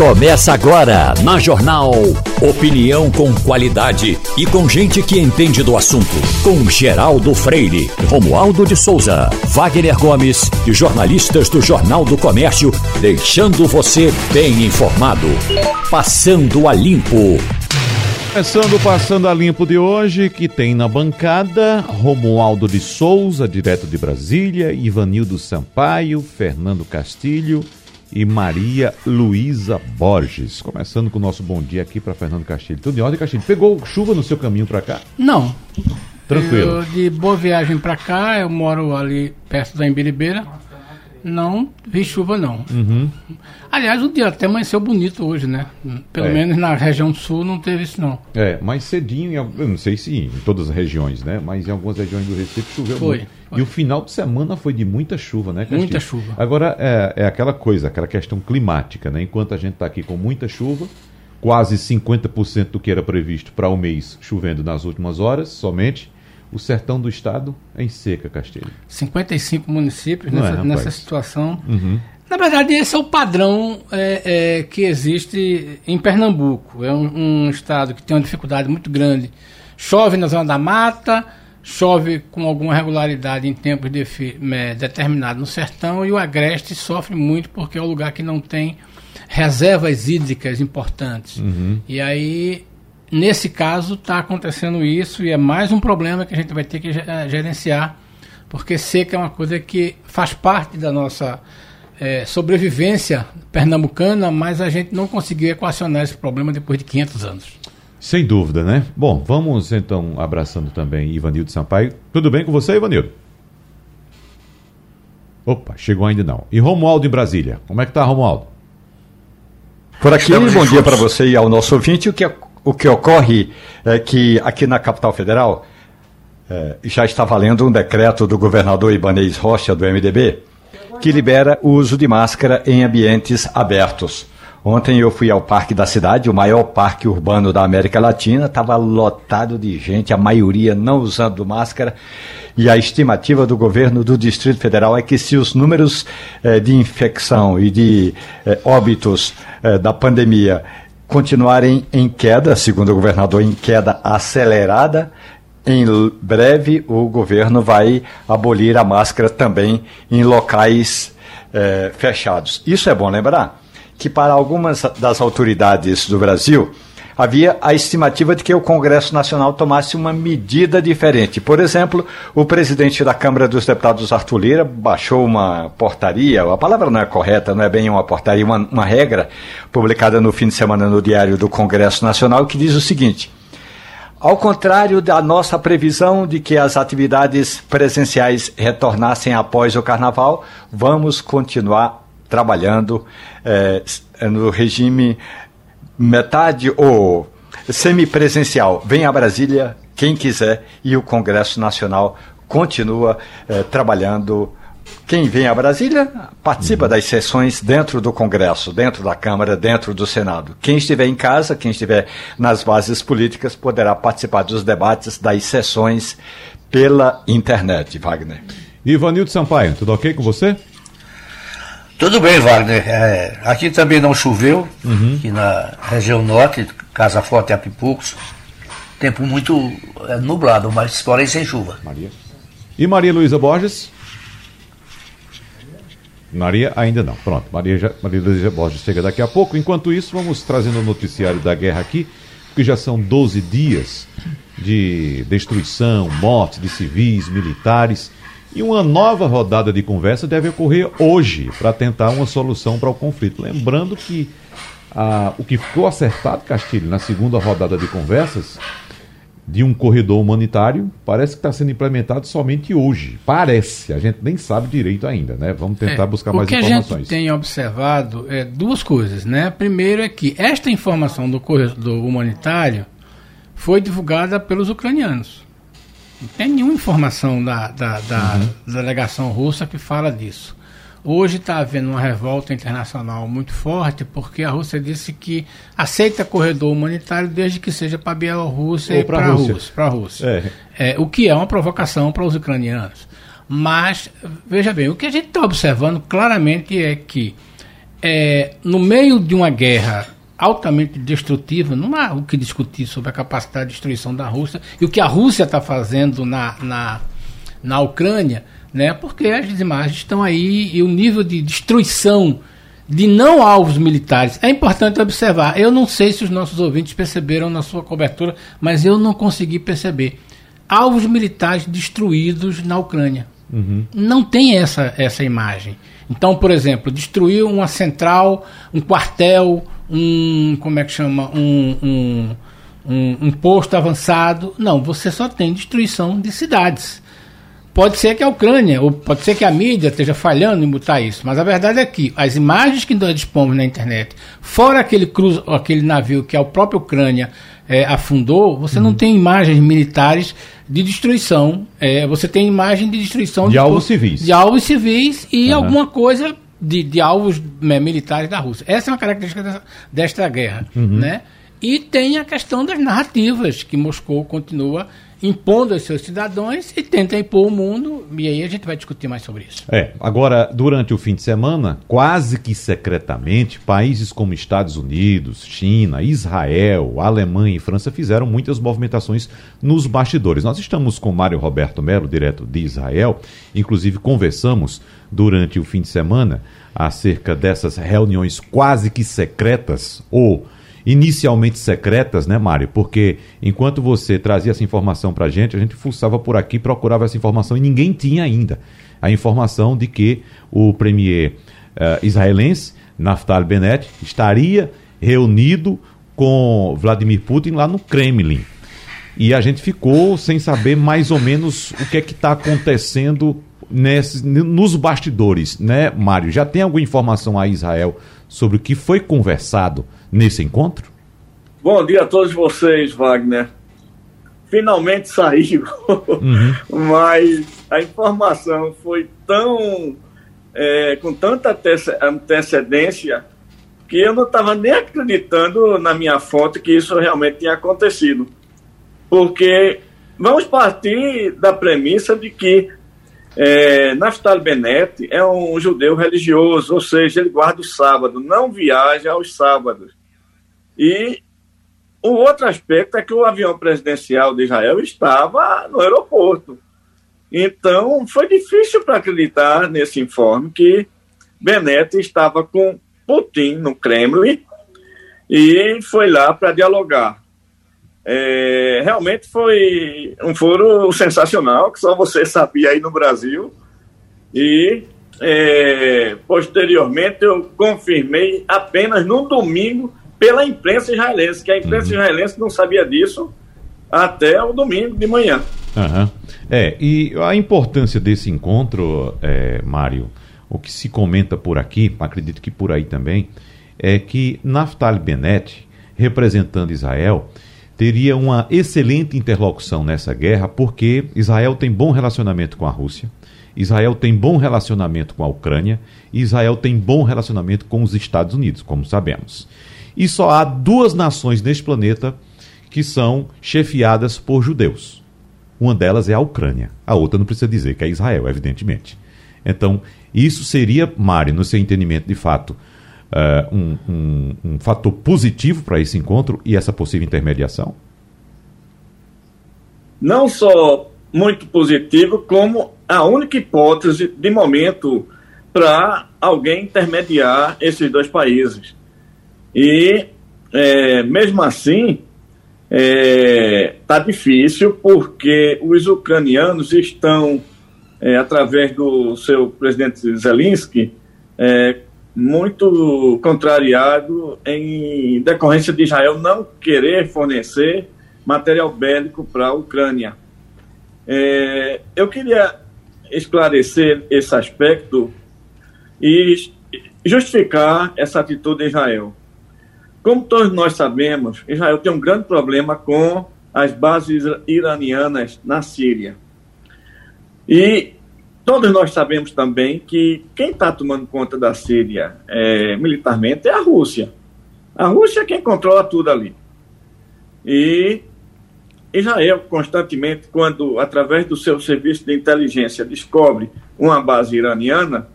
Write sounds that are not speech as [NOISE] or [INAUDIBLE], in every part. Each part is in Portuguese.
Começa agora na Jornal. Opinião com qualidade e com gente que entende do assunto. Com Geraldo Freire, Romualdo de Souza, Wagner Gomes e jornalistas do Jornal do Comércio, deixando você bem informado. Passando a Limpo. Começando Passando a Limpo de hoje, que tem na bancada Romualdo de Souza, direto de Brasília, Ivanildo Sampaio, Fernando Castilho e Maria Luísa Borges. Começando com o nosso bom dia aqui para Fernando Castilho. Tudo em ordem, Castilho? Pegou chuva no seu caminho para cá? Não. Tranquilo. Eu, de boa viagem para cá, eu moro ali perto da Embiribeira. Não vi chuva, não. Uhum. Aliás, o dia até amanheceu bonito hoje, né? Pelo É. menos na região sul não teve isso, não. É, mais cedinho, eu não sei se em todas as regiões, né? Mas em algumas regiões do Recife choveu Foi, muito. foi. E o final de semana foi de muita chuva, né, Castilho? Muita chuva. Agora, é, é aquela coisa, aquela questão climática, né? Enquanto a gente está aqui com muita chuva, quase 50% do que era previsto para o mês chovendo nas últimas horas, somente, o sertão do estado é em seca, Castilho. 55 municípios Não é, nessa, rapaz? nessa situação. Uhum. Na verdade, esse é o padrão é, é, que existe em Pernambuco. É um, um estado que tem uma dificuldade muito grande. Chove na zona da mata, chove com alguma regularidade em tempos defi- é, determinados no sertão, e o agreste sofre muito porque é o lugar que não tem reservas hídricas importantes. E aí, nesse caso, está acontecendo isso, e é mais um problema que a gente vai ter que eh, gerenciar, porque seca é uma coisa que faz parte da nossa eh, sobrevivência pernambucana, mas a gente não conseguiu equacionar esse problema depois de 500 anos. Sem dúvida, né? Bom, vamos então abraçando também Ivanildo Sampaio. Tudo bem com você, Ivanildo? Opa, chegou ainda não. E Romualdo em Brasília. Como é que tá, Romualdo? Por aqui, Estamos bom dia para você e ao nosso ouvinte. O que, o que ocorre é que aqui na capital federal eh, já está valendo um decreto do governador Ibanez Rocha, do MDB, que libera o uso de máscara em ambientes abertos. Ontem eu fui ao Parque da Cidade, o maior parque urbano da América Latina, estava lotado de gente, a maioria não usando máscara. E a estimativa do governo do Distrito Federal é que se os números eh, de infecção e de eh, óbitos eh, da pandemia continuarem em queda, segundo o governador, em queda acelerada, em breve o governo vai abolir a máscara também em locais eh, fechados. Isso é bom lembrar que para algumas das autoridades do Brasil havia a estimativa de que o Congresso Nacional tomasse uma medida diferente. Por exemplo, o presidente da Câmara dos Deputados, Arthur Lira, baixou uma portaria, a palavra não é correta, não é bem uma portaria, uma, uma regra publicada no fim de semana no Diário do Congresso Nacional que diz o seguinte. Ao contrário da nossa previsão de que as atividades presenciais retornassem após o carnaval, vamos continuar trabalhando eh, no regime metade ou semipresencial. Vem a Brasília quem quiser e o Congresso Nacional continua eh, trabalhando. Quem vem a Brasília participa das sessões dentro do Congresso, dentro da Câmara, dentro do Senado. Quem estiver em casa, quem estiver nas bases políticas, poderá participar dos debates, das sessões pela internet, Wagner. Ivanildo Sampaio, tudo ok com você? Tudo bem, Wagner. É, aqui também não choveu, aqui na região norte, Casa Forte e Apipucos. Tempo muito é, nublado, mas porém sem chuva. Maria. E Maria Luísa Borges? Maria ainda não. Pronto, Maria, já, Maria Luísa Borges chega daqui a pouco. Enquanto isso, vamos trazendo o noticiário da guerra aqui, porque já são 12 dias de destruição, morte de civis, militares. E uma nova rodada de conversa deve ocorrer hoje para tentar uma solução para o conflito. Lembrando que ah, o que ficou acertado, Castilho, na segunda rodada de conversas, de um corredor humanitário, parece que está sendo implementado somente hoje. Parece, a gente nem sabe direito ainda, né? Vamos tentar É, buscar o mais que a informações. gente tem observado é duas coisas, né? Primeiro é que esta informação do corredor humanitário foi divulgada pelos ucranianos. Não tem nenhuma informação da, da, da Uhum. delegação russa que fala disso. Hoje está havendo uma revolta internacional muito forte porque a Rússia disse que aceita corredor humanitário desde que seja para a Bielorrússia e para a Rússia. Rússia. pra Rússia. É. É, o que é uma provocação para os ucranianos. Mas, veja bem, o que a gente está observando claramente é que é, no meio de uma guerra altamente destrutiva, não há o que discutir sobre a capacidade de destruição da Rússia e o que a Rússia está fazendo na, na, na Ucrânia, né? porque as imagens estão aí e o nível de destruição de não alvos militares é importante observar. Eu não sei se os nossos ouvintes perceberam na sua cobertura, mas eu não consegui perceber. Alvos militares destruídos na Ucrânia. Uhum. Não tem essa, essa imagem. Então, por exemplo, destruiu uma central, um quartel, um. Como é que chama? Um, um, um, um posto avançado. Não, você só tem destruição de cidades. Pode ser que a Ucrânia, ou pode ser que a mídia esteja falhando em botar isso, mas a verdade é que as imagens que nós dispomos na internet, fora aquele, cruz, aquele navio que a própria Ucrânia é, afundou, você uhum. não tem imagens militares de destruição. É, você tem imagem de destruição de, de alvos civis. De alvos civis e uhum. alguma coisa de, de alvos né, militares da Rússia. Essa é uma característica dessa, desta guerra. Uhum. Né? E tem a questão das narrativas, que Moscou continua impondo aos seus cidadãos e tenta impor o mundo, e aí a gente vai discutir mais sobre isso. É, agora, durante o fim de semana, quase que secretamente, países como Estados Unidos, China, Israel, Alemanha e França fizeram muitas movimentações nos bastidores. Nós estamos com Mário Roberto Melo, direto de Israel, inclusive conversamos durante o fim de semana acerca dessas reuniões quase que secretas ou inicialmente secretas, né, Mário? Porque enquanto você trazia essa informação para a gente, a gente fuçava por aqui, procurava essa informação e ninguém tinha ainda a informação de que o premier uh, israelense, Naftali Bennett, estaria reunido com Vladimir Putin lá no Kremlin. E a gente ficou sem saber mais ou menos o que é que está acontecendo nesse, nos bastidores, né, Mário? Já tem alguma informação a Israel sobre o que foi conversado nesse encontro? Bom dia a todos vocês, Wagner. Finalmente saiu, uhum. [LAUGHS] mas a informação foi tão. É, com tanta antecedência que eu não estava nem acreditando na minha fonte que isso realmente tinha acontecido. Porque vamos partir da premissa de que é, Naftali Bennett é um judeu religioso, ou seja, ele guarda o sábado, não viaja aos sábados. E o outro aspecto é que o avião presidencial de Israel estava no aeroporto. Então, foi difícil para acreditar nesse informe que Bennett estava com Putin no Kremlin e foi lá para dialogar. É, realmente foi um foro sensacional, que só você sabia aí no Brasil. E é, posteriormente eu confirmei apenas no domingo pela imprensa israelense, que a imprensa uhum. israelense não sabia disso até o domingo de manhã. Uhum. É, e a importância desse encontro, é, Mário, o que se comenta por aqui, acredito que por aí também, é que Naftali Bennett, representando Israel, teria uma excelente interlocução nessa guerra, porque Israel tem bom relacionamento com a Rússia, Israel tem bom relacionamento com a Ucrânia e Israel tem bom relacionamento com os Estados Unidos, como sabemos. E só há duas nações neste planeta que são chefiadas por judeus. Uma delas é a Ucrânia, a outra não precisa dizer que é Israel, evidentemente. Então, isso seria, Mari, no seu entendimento de fato, uh, um, um, um fator positivo para esse encontro e essa possível intermediação? Não só muito positivo, como a única hipótese de momento para alguém intermediar esses dois países. E, é, mesmo assim, está é, tá difícil porque os ucranianos estão, é, através do seu presidente Zelensky, é, muito contrariado em decorrência de Israel não querer fornecer material bélico para a Ucrânia. É, eu queria esclarecer esse aspecto e justificar essa atitude de Israel. Como todos nós sabemos, Israel tem um grande problema com as bases iranianas na Síria. E todos nós sabemos também que quem está tomando conta da Síria é, militarmente é a Rússia. A Rússia é quem controla tudo ali. E Israel, constantemente, quando, através do seu serviço de inteligência, descobre uma base iraniana,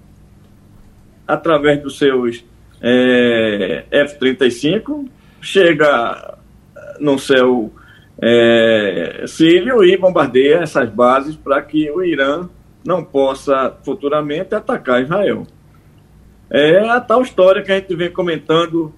através dos seus é, F-35, chega no céu é, sírio e bombardeia essas bases para que o Irã não possa futuramente atacar Israel. É a tal história que a gente vem comentando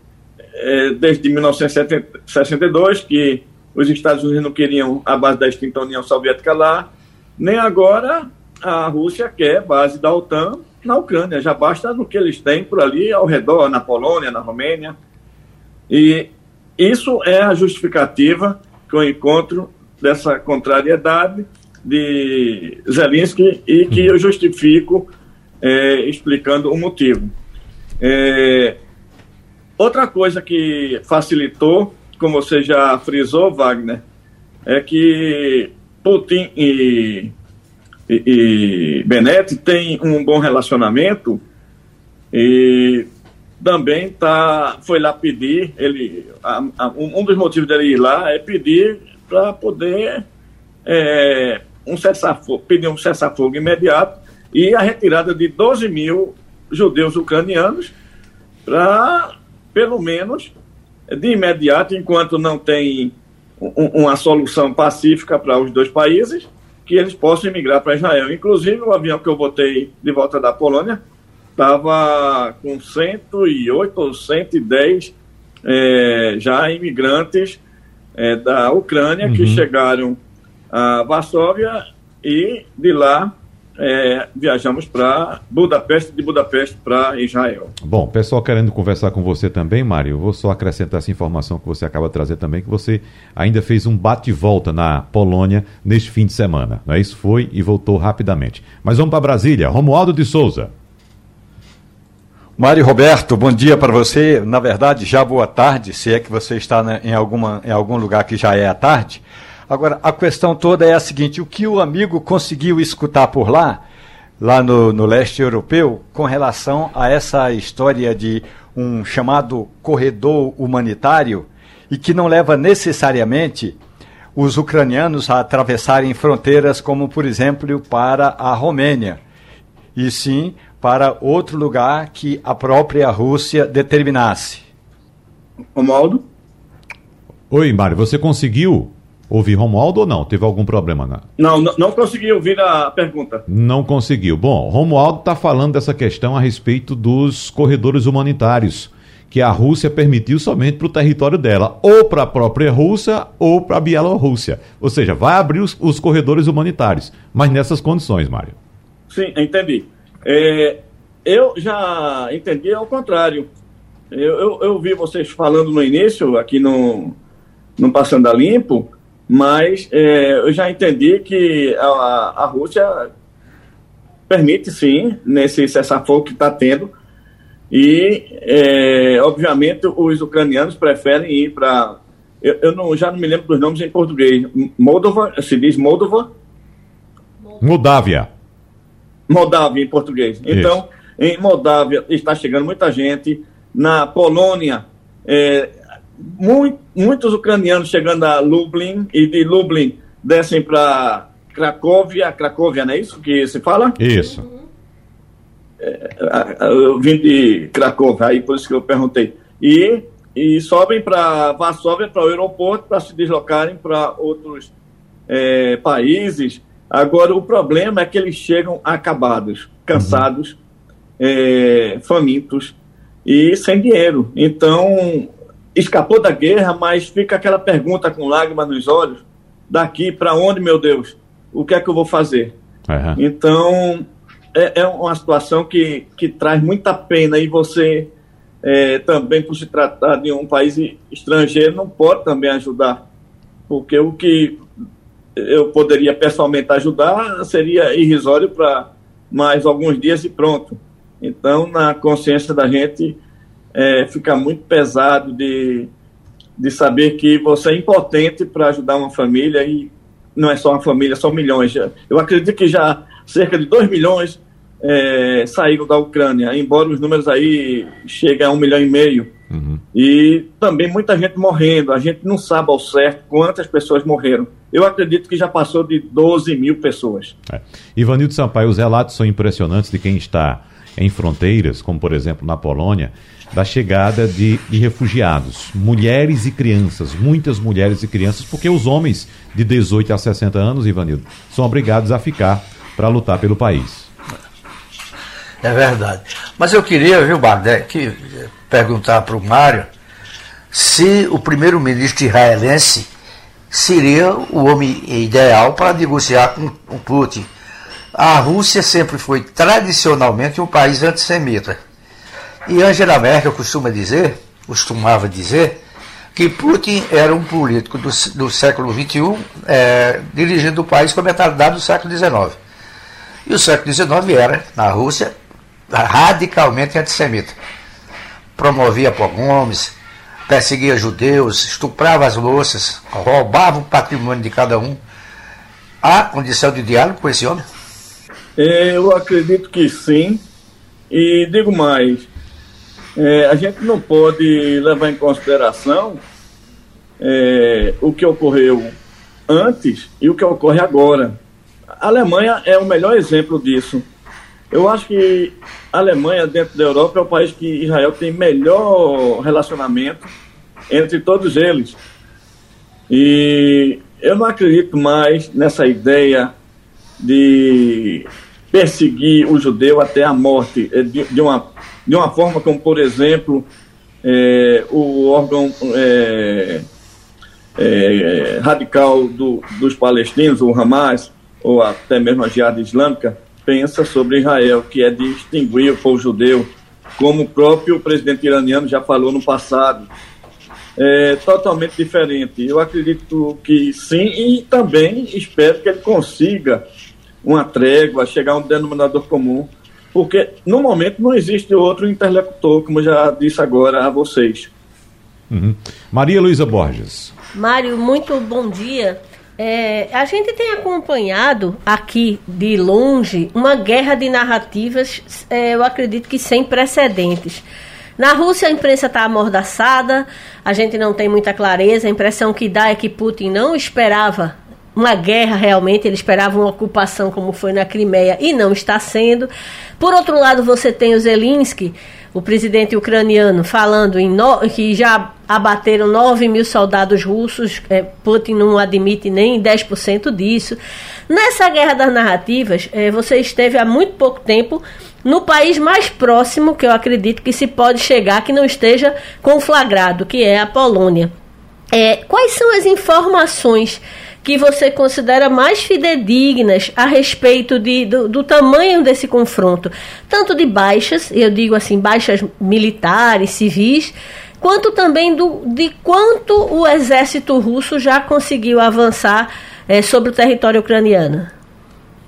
é, desde 1962, que os Estados Unidos não queriam a base da extinta União Soviética lá, nem agora a Rússia quer base da OTAN na Ucrânia, já basta no que eles têm por ali ao redor, na Polônia, na Romênia. E isso é a justificativa que eu encontro dessa contrariedade de Zelensky e que eu justifico é, explicando o motivo. É, outra coisa que facilitou, como você já frisou, Wagner, é que Putin e, e, e Benetti têm um bom relacionamento e também tá, foi lá pedir, ele, a, a, um dos motivos dele ir lá é pedir para poder é, um cessar-fogo, pedir um cessar-fogo imediato e a retirada de 12 mil judeus ucranianos para, pelo menos, de imediato, enquanto não tem um, uma solução pacífica para os dois países, que eles possam emigrar para Israel. Inclusive, o avião que eu botei de volta da Polônia estava com 108 ou 110 é, já imigrantes é, da Ucrânia uhum. que chegaram a Varsóvia e de lá é, viajamos para Budapeste, de Budapeste para Israel. Bom, pessoal querendo conversar com você também, Mário, vou só acrescentar essa informação que você acaba de trazer também, que você ainda fez um bate-volta na Polônia neste fim de semana, não é isso? Foi e voltou rapidamente. Mas vamos para Brasília. Romualdo de Souza. Mário Roberto, bom dia para você. Na verdade, já boa tarde, se é que você está em, alguma, em algum lugar que já é à tarde. Agora, a questão toda é a seguinte: o que o amigo conseguiu escutar por lá, lá no, no leste europeu, com relação a essa história de um chamado corredor humanitário e que não leva necessariamente os ucranianos a atravessarem fronteiras como, por exemplo, para a Romênia, e sim para outro lugar que a própria Rússia determinasse. Romualdo? Oi, Mário, você conseguiu ouvir Romualdo ou não? Teve algum problema? Na... Não, não, não consegui ouvir a pergunta. Não conseguiu. Bom, Romualdo está falando dessa questão a respeito dos corredores humanitários que a Rússia permitiu somente para o território dela, ou para a própria Rússia ou para a Bielorrússia. Ou seja, vai abrir os, os corredores humanitários, mas nessas condições, Mário. Sim, entendi. É, eu já entendi ao contrário. Eu, eu, eu, vi vocês falando no início, aqui no, no Passando a Limpo, mas é, eu já entendi que a, a Rússia permite sim, nesse cessar-fogo que está tendo, e é, obviamente os ucranianos preferem ir para. Eu, eu não, já não me lembro dos nomes em português. Moldova, se diz Moldova? Moldávia. Moldávia em português. Então, Isso. em Moldávia está chegando muita gente. Na Polônia, é, muito, muitos ucranianos chegando a Lublin e de Lublin descem para Cracóvia. Cracóvia, não é isso que se fala? Isso. É, eu vim de Cracóvia, aí por isso que eu perguntei. E, e sobem para Varsóvia, para o aeroporto, para se deslocarem para outros é, países Agora, o problema é que eles chegam acabados, cansados, uhum. é, famintos e sem dinheiro. Então, escapou da guerra, mas fica aquela pergunta com lágrimas nos olhos: daqui para onde, meu Deus? O que é que eu vou fazer? Uhum. Então, é, é, uma situação que, que traz muita pena e você. É, também por se tratar de um país estrangeiro não pode também ajudar porque o que eu poderia pessoalmente ajudar, seria irrisório para mais alguns dias e pronto. Então, na consciência da gente, é, fica muito pesado de, de saber que você é impotente para ajudar uma família e não é só uma família, são milhões. Eu acredito que já cerca de 2 milhões é, saíram da Ucrânia, embora os números aí cheguem a um milhão e meio. Uhum. E também muita gente morrendo. A gente não sabe ao certo quantas pessoas morreram. Eu acredito que já passou de 12 mil pessoas. É. Ivanildo Sampaio, os relatos são impressionantes de quem está em fronteiras, como por exemplo na Polônia, da chegada de, de refugiados, mulheres e crianças, muitas mulheres e crianças, porque os homens de 18 a 60 anos, Ivanildo, são obrigados a ficar para lutar pelo país. É verdade. Mas eu queria, viu, Bardé, que perguntar para o Mário se o primeiro-ministro israelense seria o homem ideal para negociar com o Putin. A Rússia sempre foi tradicionalmente um país antissemita. E Angela Merkel costuma dizer, costumava dizer, que Putin era um político do, do século XXI, é, dirigindo o país com a mentalidade do século XIX. E o século XIX era, na Rússia, radicalmente antissemita. Promovia pogroms, perseguia judeus, estuprava as moças, roubava o patrimônio de cada um. Há condição de diálogo com esse homem? É, eu acredito que sim. E digo mais, é, a gente não pode levar em consideração é, o que ocorreu antes e o que ocorre agora. A Alemanha é o melhor exemplo disso. Eu acho que a Alemanha, dentro da Europa, é o país que Israel tem melhor relacionamento entre todos eles. E eu não acredito mais nessa ideia de perseguir o judeu até a morte, eh, de, de uma, de uma forma como, por exemplo, é, o órgão é, é, radical do, dos palestinos, o Hamas, ou até mesmo a Jihad Islâmica, pensa sobre Israel, que é de extinguir o povo judeu, como o próprio presidente iraniano já falou no passado. É totalmente diferente. Eu acredito que sim, e também espero que ele consiga uma trégua, chegar a um denominador comum, porque no momento não existe outro interlocutor, como já disse agora a vocês. Uhum. Maria Luísa Borges. Mário, muito bom dia. É, a gente tem acompanhado aqui de longe uma guerra de narrativas, é, eu acredito que sem precedentes. Na Rússia a imprensa está amordaçada, a gente não tem muita clareza, a impressão que dá é que Putin não esperava uma guerra realmente, ele esperava uma ocupação como foi na Crimeia e não está sendo. Por outro lado, você tem o Zelensky, o presidente ucraniano, falando em no, que já abateram 9 mil soldados russos, é, Putin não admite nem 10% disso. Nessa guerra das narrativas, é, você esteve há muito pouco tempo no país mais próximo que eu acredito que se pode chegar que não esteja conflagrado, que é a Polônia. É, quais são as informações que você considera mais fidedignas a respeito de, do, do, tamanho desse confronto, tanto de baixas, eu digo assim, baixas militares, civis, quanto também do, de quanto o exército russo já conseguiu avançar é, sobre o território ucraniano?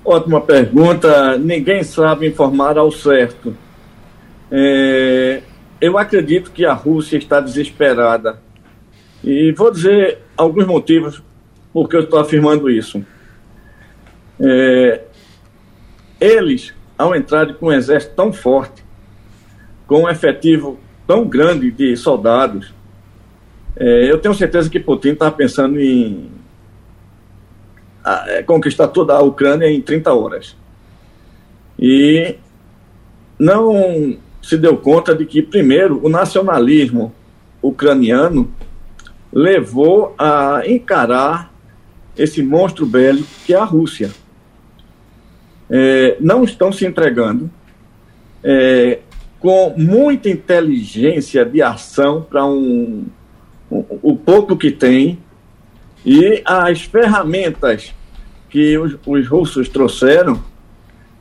Ótima pergunta. Ninguém sabe informar ao certo. É, eu acredito que a Rússia está desesperada. E vou dizer alguns motivos por que eu estou afirmando isso. É, eles, ao entrarem com um exército tão forte, com um efetivo tão grande de soldados, é, eu tenho certeza que Putin está pensando em a, é, conquistar toda a Ucrânia em 30 horas. E não se deu conta de que, primeiro, o nacionalismo ucraniano levou a encarar esse monstro bélico que é a Rússia. É, não estão se entregando. É, com muita inteligência de ação para um, um, o pouco que tem e as ferramentas que os, os russos trouxeram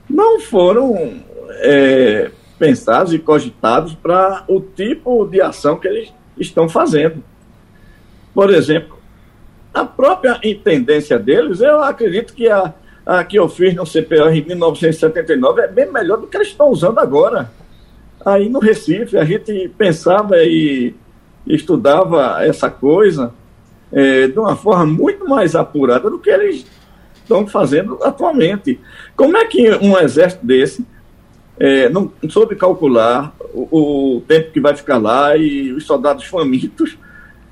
não foram é, pensados e cogitados para o tipo de ação que eles estão fazendo. Por exemplo, a própria intendência deles, eu acredito que a, a que eu fiz no CPR em 1979 é bem melhor do que eles estão usando agora. Aí no Recife, a gente pensava e estudava essa coisa é, de uma forma muito mais apurada do que eles estão fazendo atualmente. Como é que um exército desse é, não soube calcular o, o, tempo que vai ficar lá e os soldados famintos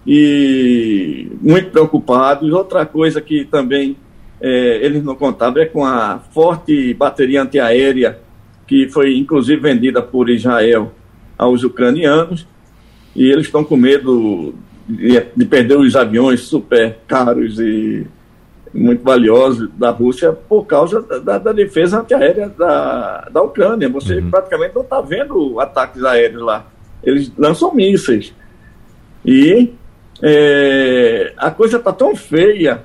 e muito preocupados? Outra coisa que também é, eles não contavam é com a forte bateria antiaérea que foi inclusive vendida por Israel aos ucranianos e eles estão com medo de, de perder os aviões super caros e muito valiosos da Rússia por causa da, da defesa antiaérea da, da Ucrânia. Você uhum. praticamente não está vendo ataques aéreos lá. Eles lançam mísseis. E é, a coisa está tão feia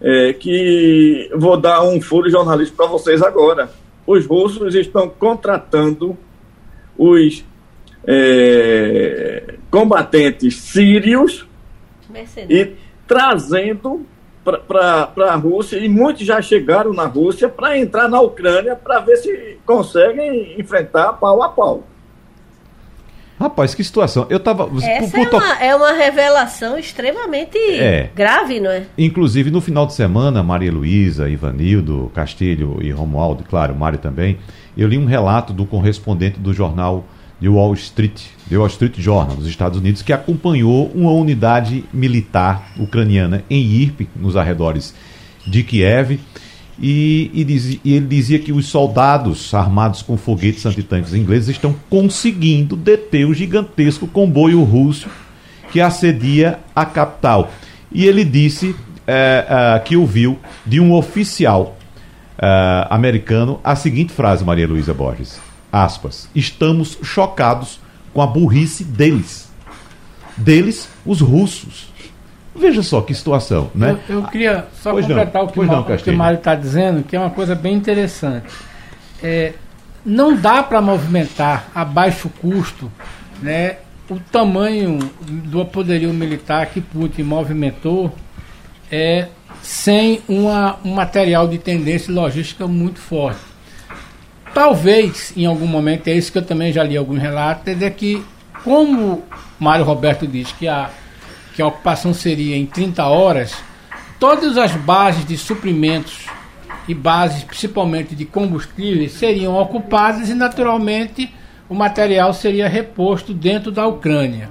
é, que vou dar um furo jornalístico para vocês agora. Os russos estão contratando os é, combatentes sírios e trazendo para a Rússia, e muitos já chegaram na Rússia para entrar na Ucrânia para ver se conseguem enfrentar pau a pau. Rapaz, que situação. Eu tava. Essa por, por... É, uma, é, uma, revelação extremamente é. grave, não é? Inclusive, no final de semana, Maria Luísa, Ivanildo, Castilho e Romualdo, claro, Mário também, eu li um relato do correspondente do jornal de Wall Street, The Wall Street Journal, dos Estados Unidos, que acompanhou uma unidade militar ucraniana em Irp, nos arredores de Kiev e, e, diz, e, ele dizia que os soldados armados com foguetes antitanques ingleses estão conseguindo deter o gigantesco comboio russo que assedia a capital. E ele disse é, é, que ouviu de um oficial é, americano a seguinte frase, Maria Luísa Borges, aspas, estamos chocados com a burrice deles. Deles, os russos. Veja só que situação, né? Eu, eu queria só pois completar não, o que, não, o que o Mário está dizendo, que é uma coisa bem interessante. É, não dá para movimentar a baixo custo né, o tamanho do poderio militar que Putin movimentou é, sem uma, um material de tendência logística muito forte. Talvez, em algum momento, é isso que eu também já li alguns relatos, é que, como Mário Roberto diz que a que a ocupação seria em 30 horas, todas as bases de suprimentos e bases principalmente de combustíveis seriam ocupadas e naturalmente o material seria reposto dentro da Ucrânia.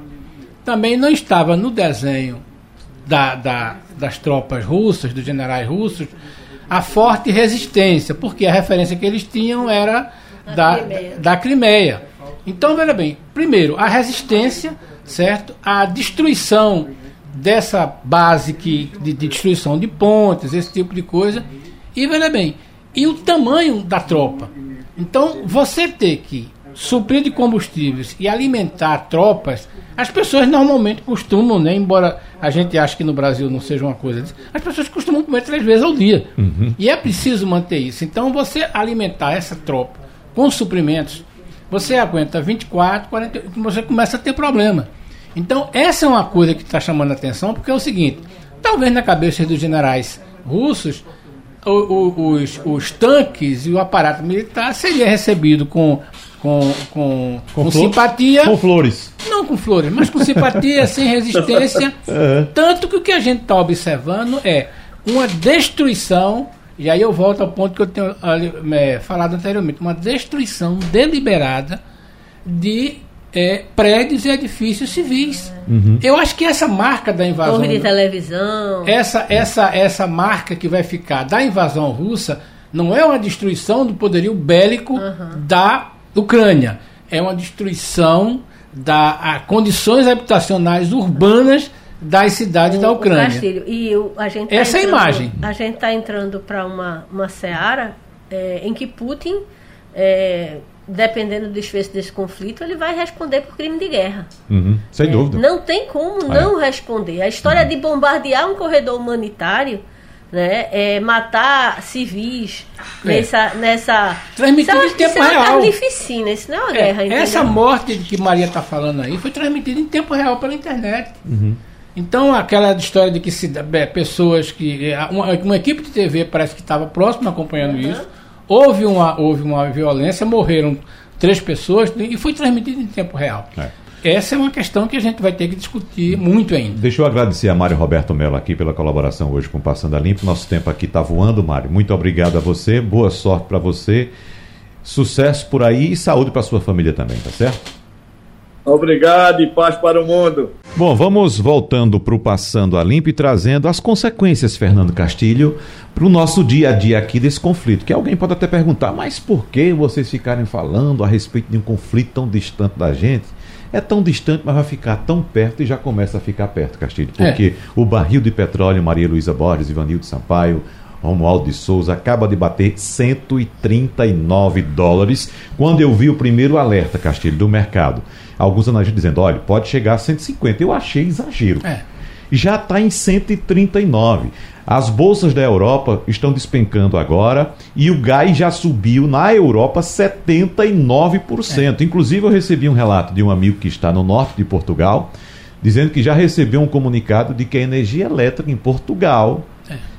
Também não estava no desenho da, da, das tropas russas, dos generais russos, a forte resistência, porque a referência que eles tinham era da, Crimeia. da Crimeia. Então, veja bem, primeiro, a resistência certo? A destruição dessa base que, de, de destruição de pontes, esse tipo de coisa. E veja bem, e o tamanho da tropa. Então, você ter que suprir de combustíveis e alimentar tropas, as pessoas normalmente costumam, né, embora a gente ache que no Brasil não seja uma coisa disso, as pessoas costumam comer três vezes ao dia. Uhum. E é preciso manter isso. Então, você alimentar essa tropa com suprimentos você aguenta 24, 40, você começa a ter problema. Então, essa é uma coisa que está chamando a atenção, porque é o seguinte: talvez na cabeça dos generais russos, o, o, os, os tanques e o aparato militar seria recebido com, com, com, com, com simpatia. Com flores. Não com flores, mas com simpatia, [LAUGHS] sem resistência. Uhum. Tanto que o que a gente está observando é uma destruição e aí eu volto ao ponto que eu tenho é, falado anteriormente, uma destruição deliberada de é, prédios e edifícios civis. Uhum. Eu acho que essa marca da invasão. Torre de televisão. Essa, essa, essa marca que vai ficar da invasão russa não é uma destruição do poderio bélico uhum. da Ucrânia. É uma destruição das condições habitacionais urbanas das cidades o, da Ucrânia. Castilho, e o, a gente tá Essa entrando, é a imagem. A gente está entrando para uma, uma seara é, em que Putin, é, dependendo do desfecho desse conflito, ele vai responder por crime de guerra. Uhum, sem é, dúvida. Não tem como ah, não responder. A história uhum. de bombardear um corredor humanitário né, é, matar civis é. nessa nessa transmitido em tempo real. Isso é carnificina, isso não é uma é, guerra. Essa morte que Maria está falando aí foi transmitida em tempo real pela internet. Uhum. Então, aquela história de que se, é, pessoas que. É, uma, uma, equipe de TV parece que estava próxima acompanhando uhum. isso. Houve uma, houve uma violência, morreram três pessoas e foi transmitido em tempo real. É. Essa é uma questão que a gente vai ter que discutir muito ainda. Deixa eu agradecer a Mário Roberto Mello aqui pela colaboração hoje com Passando a Limpo. Nosso tempo aqui está voando, Mário. Muito obrigado a você, boa sorte para você, sucesso por aí e saúde para sua família também, tá certo? Obrigado e paz para o mundo. Bom, vamos voltando para o Passando a Limpo e trazendo as consequências, Fernando Castilho, para o nosso dia a dia aqui desse conflito. Que alguém pode até perguntar, mas por que vocês ficarem falando a respeito de um conflito tão distante da gente? É tão distante, mas vai ficar tão perto e já começa a ficar perto, Castilho. É. Porque o barril de petróleo, Maria Luísa Borges, Ivanildo Sampaio, Romualdo de Souza acaba de bater 139 dólares. Quando eu vi o primeiro alerta, Castilho, do mercado, alguns analistas dizendo: olha, pode chegar a 150. Eu achei exagero. É. Já está em 139. As bolsas da Europa estão despencando agora e o gás já subiu na Europa 79%. Inclusive, eu recebi um relato de um amigo que está no norte de Portugal, dizendo que já recebeu um comunicado de que a energia elétrica em Portugal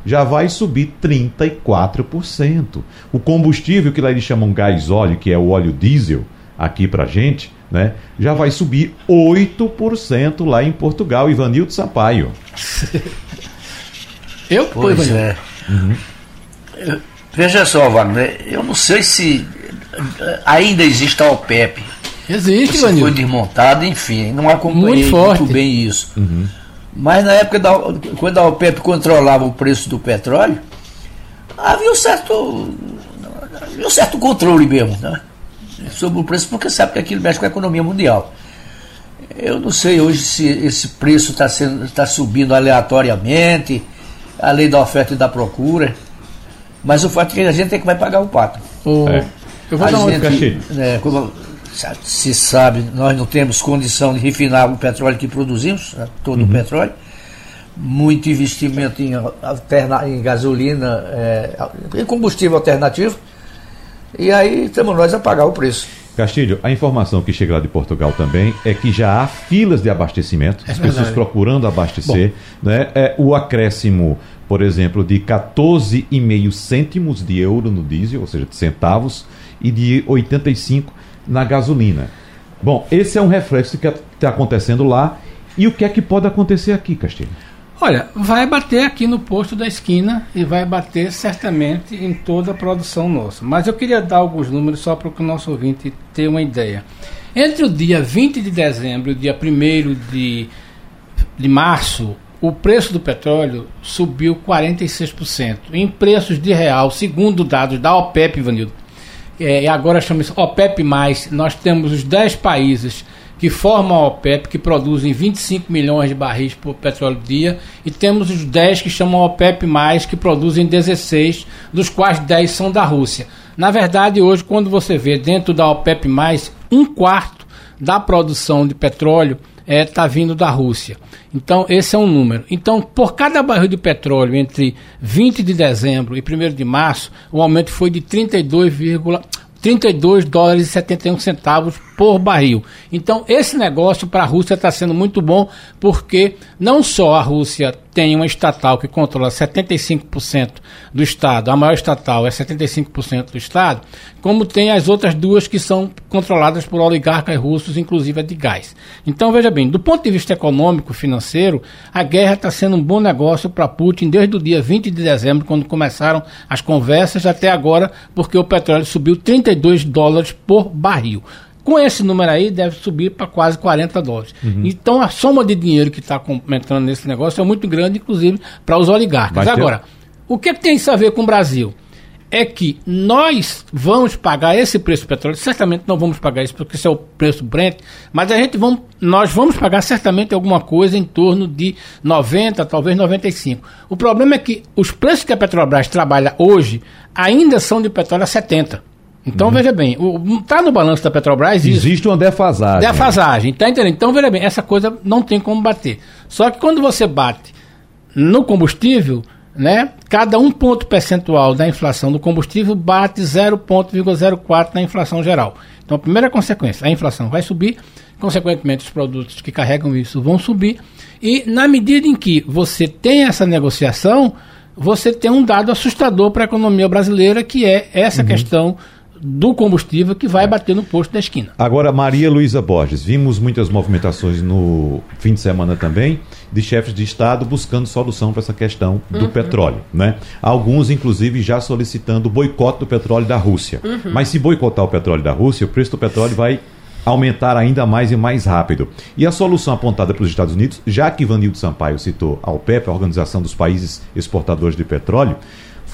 já vai subir 34%. O combustível, que lá eles chamam gás óleo, que é o óleo diesel, aqui pra gente, né? Já vai subir 8% lá em Portugal. Ivanildo Sampaio. [LAUGHS] Eu? Pois Ivanildo? é. Eu- Veja só, Wagner, eu não sei se eh, ainda existe a OPEP. Existe, Se foi Ivanildo. desmontada, enfim, não acompanhei Muito muito, bem isso. Mas na época, da, quando a OPEP controlava o preço do petróleo, havia um certo, havia um certo controle mesmo né? sobre o preço, porque sabe que aquilo mexe com a economia mundial. Eu não sei hoje se esse preço está tá subindo aleatoriamente, a lei da oferta e da procura, mas o fato é que a gente tem que vai pagar o pato. O- É. Eu vou A dar uma gente, é, como se sabe, nós não temos condição de refinar o petróleo que produzimos, né, todo o petróleo. Muito investimento em, em gasolina, é, em combustível alternativo. E aí estamos nós a pagar o preço. Castilho, a informação que chega lá de Portugal também é que já há filas de abastecimento, as pessoas verdade. procurando abastecer. Né? É, o acréscimo, por exemplo, de 14,5 cêntimos de euro no diesel, ou seja, de centavos, e de 85 na gasolina. Bom, esse é um reflexo que está acontecendo lá. E o que é que pode acontecer aqui, Castilho? Olha, vai bater aqui no posto da esquina e vai bater certamente em toda a produção nossa. Mas eu queria dar alguns números só para o nosso ouvinte tenha uma ideia. Entre o dia 20 de dezembro e o dia 1 de, de março, o preço do petróleo subiu 46%. Em preços de real, segundo dados da OPEP, Ivanildo, é, agora chama-se OPEP+, nós temos os 10 países que formam a OPEP, que produzem 25 milhões de barris por petróleo dia, e temos os 10 que chamam OPEP+, que produzem 16, dos quais 10 são da Rússia. Na verdade, hoje, quando você vê dentro da OPEP+, um quarto da produção de petróleo está vindo da Rússia. Então, esse é um número. Então, por cada barril de petróleo entre 20 de dezembro e 1 de março, o aumento foi de 32, 32 dólares e 71 centavos por barril. Então, esse negócio para a Rússia está sendo muito bom, porque não só a Rússia tem uma estatal que controla 75% do Estado, a maior estatal é 75% do Estado, como tem as outras duas que são controladas por oligarcas russos, inclusive a de gás. Então, veja bem, do ponto de vista econômico, financeiro, a guerra está sendo um bom negócio para Putin desde o dia 20 de dezembro, quando começaram as conversas, até agora, porque o petróleo subiu 32 dólares por barril. Com esse número aí, deve subir para quase 40 dólares. Então, a soma de dinheiro que está entrando nesse negócio é muito grande, inclusive, para os oligarcas. Agora, o que, que tem isso a ver com o Brasil? É que nós vamos pagar esse preço do petróleo, certamente não vamos pagar isso porque esse é o preço Brent, mas a gente vamos, nós vamos pagar certamente alguma coisa em torno de 90, talvez 95. O problema é que os preços que a Petrobras trabalha hoje ainda são de petróleo a 70. Então, veja bem, está no balanço da Petrobras isso. Existe uma defasagem. Defasagem, tá entendendo? Então, veja bem, essa coisa não tem como bater. Só que quando você bate no combustível, né, cada um ponto percentual da inflação do combustível bate 0,04 na inflação geral. Então, a primeira consequência, a inflação vai subir, consequentemente, os produtos que carregam isso vão subir, e na medida em que você tem essa negociação, você tem um dado assustador para a economia brasileira, que é essa questão do combustível que vai bater no posto da esquina. Agora, Maria Luísa Borges, vimos muitas movimentações no fim de semana também de chefes de Estado buscando solução para essa questão do petróleo. Né? Alguns, inclusive, já solicitando o boicote do petróleo da Rússia. Mas se boicotar o petróleo da Rússia, o preço do petróleo vai aumentar ainda mais e mais rápido. E a solução apontada pelos Estados Unidos, já que Vanildo Sampaio citou a OPEP, a Organização dos Países Exportadores de Petróleo,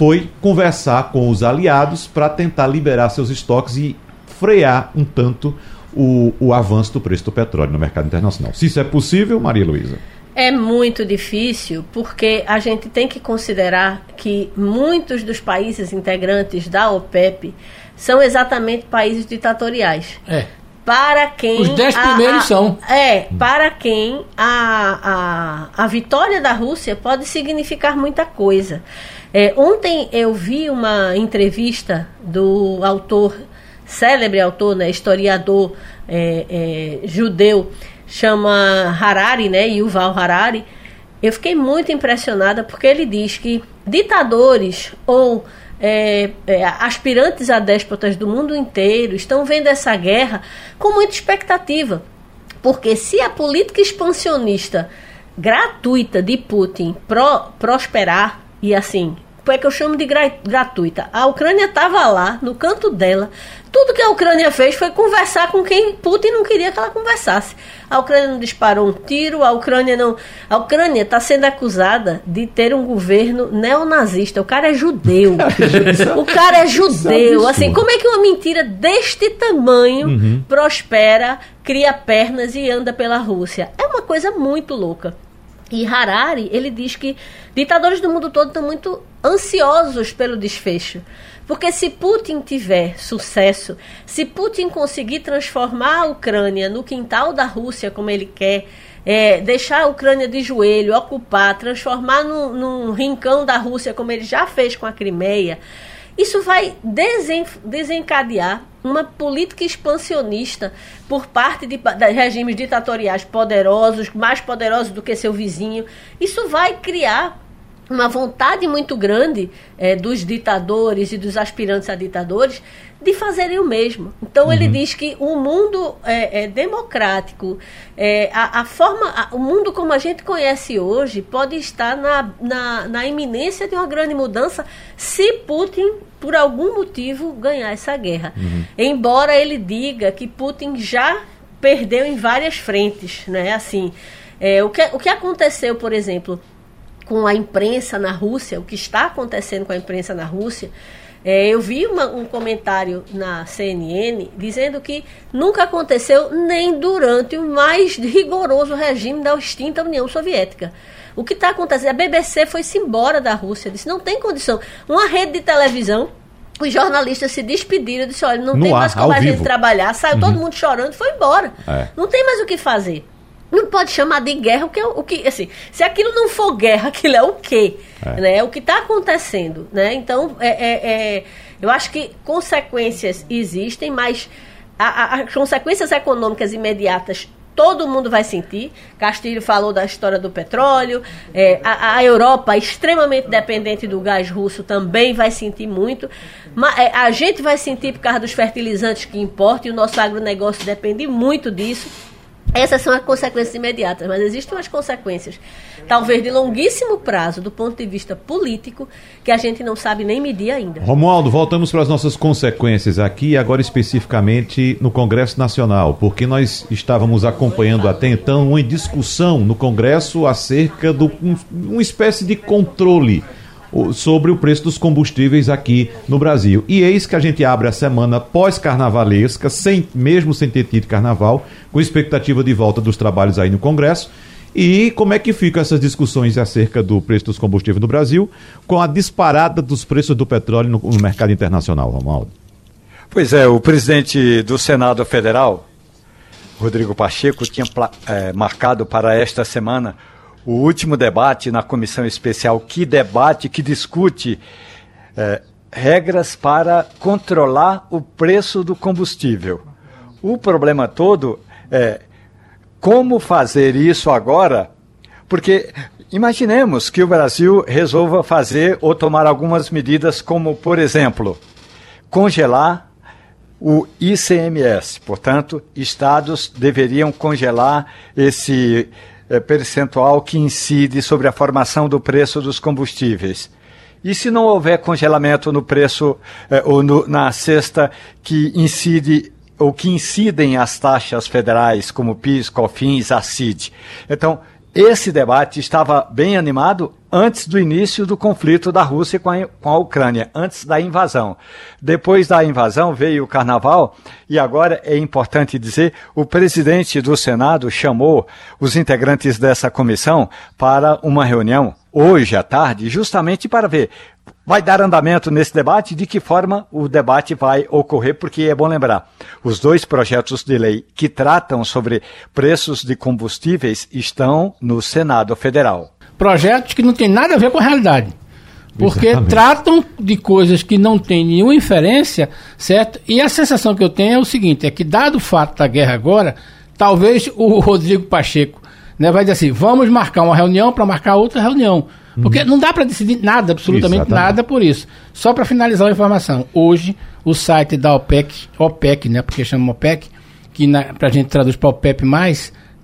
foi conversar com os aliados para tentar liberar seus estoques e frear um tanto o, o avanço do preço do petróleo no mercado internacional. Se isso é possível, Maria Luísa. É muito difícil porque a gente tem que considerar que muitos dos países integrantes da OPEP são exatamente países ditatoriais. É. Para quem. Os dez primeiros são. É, para quem a, a, a vitória da Rússia pode significar muita coisa. É, ontem eu vi uma entrevista do autor, célebre autor, né, historiador é, é, judeu, chama Harari, né, Yuval Harari. Eu fiquei muito impressionada porque ele diz que ditadores ou é, é, aspirantes a déspotas do mundo inteiro estão vendo essa guerra com muita expectativa. Porque se a política expansionista gratuita de Putin pro, prosperar, e assim, é que eu chamo de gra gratuita. A Ucrânia estava lá, no canto dela. Tudo que a Ucrânia fez foi conversar com quem Putin não queria que ela conversasse. A Ucrânia não disparou um tiro, a Ucrânia não. A Ucrânia está sendo acusada de ter um governo neonazista. O cara é judeu. [LAUGHS] o cara é judeu. Assim, como é que uma mentira deste tamanho uhum. prospera, cria pernas e anda pela Rússia? É uma coisa muito louca. E Harari, ele diz que ditadores do mundo todo estão muito ansiosos pelo desfecho. Porque se Putin tiver sucesso, se Putin conseguir transformar a Ucrânia no quintal da Rússia como ele quer, é, deixar a Ucrânia de joelho, ocupar, transformar num, num rincão da Rússia como ele já fez com a Crimeia, isso vai desen, desencadear uma política expansionista por parte de, de, regimes ditatoriais poderosos, mais poderosos do que seu vizinho. Isso vai criar uma vontade muito grande é, dos ditadores e dos aspirantes a ditadores de fazerem o mesmo. Então uhum. ele diz que o mundo é, é democrático, é, a, a, forma, a, o mundo como a gente conhece hoje pode estar na, na, na iminência de uma grande mudança se Putin, por algum motivo, ganhar essa guerra. Uhum. Embora ele diga que Putin já perdeu em várias frentes, né? Assim, é, o, que, o que aconteceu, por exemplo, com a imprensa na Rússia, o que está acontecendo com a imprensa na Rússia, é, eu vi uma, um comentário na CNN dizendo que nunca aconteceu nem durante o mais rigoroso regime da extinta União Soviética. O que está acontecendo? A BBC foi-se embora da Rússia, disse: não tem condição. Uma rede de televisão, os jornalistas se despediram, disse: olha, não no tem ar, mais como a gente trabalhar. Saiu uhum. todo mundo chorando, foi embora. É. Não tem mais o que fazer. Não pode chamar de guerra o que, o que assim, se aquilo não for guerra, [LAUGHS] aquilo é o quê? É. Né? O que está acontecendo, né? Então, é, é, é, eu acho que consequências existem, mas a, a, as consequências econômicas imediatas todo mundo vai sentir. Castilho falou da história do petróleo. É, a, a, Europa, extremamente dependente do gás russo, também vai sentir muito. Mas, é, a gente vai sentir por causa dos fertilizantes que importa e o nosso agronegócio depende muito disso. Essas são as consequências imediatas, mas existem umas consequências, talvez de longuíssimo prazo, do ponto de vista político, que a gente não sabe nem medir ainda. Romualdo, voltamos para as nossas consequências aqui, agora especificamente no Congresso Nacional, porque nós estávamos acompanhando até então uma discussão no Congresso acerca de um, uma espécie de controle sobre o preço dos combustíveis aqui no Brasil. E eis que a gente abre a semana pós-carnavalesca, sem, mesmo sem ter tido carnaval, com expectativa de volta dos trabalhos aí no Congresso. E como é que ficam essas discussões acerca do preço dos combustíveis no Brasil, com a disparada dos preços do petróleo no, no mercado internacional, Romualdo? Pois é, o presidente do Senado Federal, Rodrigo Pacheco, tinha é, marcado para esta semana o último debate na comissão especial que debate, que discute é, regras para controlar o preço do combustível. O problema todo é como fazer isso agora, porque imaginemos que o Brasil resolva fazer ou tomar algumas medidas, como, por exemplo, congelar o ICMS. Portanto, estados deveriam congelar esse percentual que incide sobre a formação do preço dos combustíveis. E se não houver congelamento no preço é, ou no, na cesta que incide ou que incidem as taxas federais, como PIS, COFINS, ACID. Então, esse debate estava bem animado antes do início do conflito da Rússia com a, com a, Ucrânia, antes da invasão. Depois da invasão veio o carnaval e agora é importante dizer, o presidente do Senado chamou os integrantes dessa comissão para uma reunião hoje à tarde, justamente para ver vai dar andamento nesse debate, de que forma o debate vai ocorrer, porque é bom lembrar, os dois projetos de lei que tratam sobre preços de combustíveis estão no Senado Federal. Projetos que não têm nada a ver com a realidade. Porque Exatamente. tratam de coisas que não têm nenhuma inferência, certo? E a sensação que eu tenho é o seguinte, é que dado o fato da guerra agora, talvez o [LAUGHS] Rodrigo Pacheco né, vai dizer assim, vamos marcar uma reunião para marcar outra reunião. Porque uhum. não dá para decidir nada, absolutamente Exatamente. nada por isso. Só para finalizar a informação, hoje o site da OPEC, OPEC, né, porque chama OPEC, que para a gente traduz para OPEP+,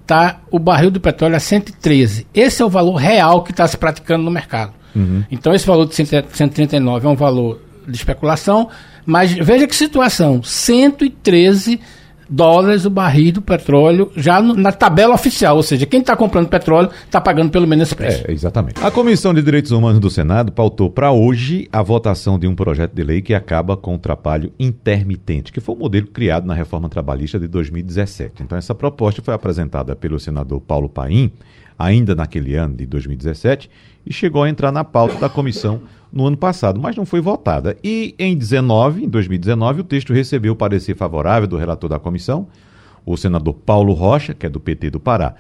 tá o barril do petróleo a 113. Esse é o valor real que está se praticando no mercado. Uhum. Então esse valor de 139 é um valor de especulação, mas veja que situação, 113 dólares o barril do petróleo já no, na tabela oficial, ou seja, quem está comprando petróleo está pagando pelo menos esse preço. É, exatamente. A Comissão de Direitos Humanos do Senado pautou para hoje a votação de um projeto de lei que acaba com o trabalho intermitente, que foi o modelo criado na reforma trabalhista de 2017. Então essa proposta foi apresentada pelo senador Paulo Paim ainda naquele ano de 2017 e chegou a entrar na pauta da comissão no ano passado, mas não foi votada. E em 19, em 2019, o texto recebeu parecer favorável do relator da comissão, o senador Paulo Rocha, que é do PT do Pará.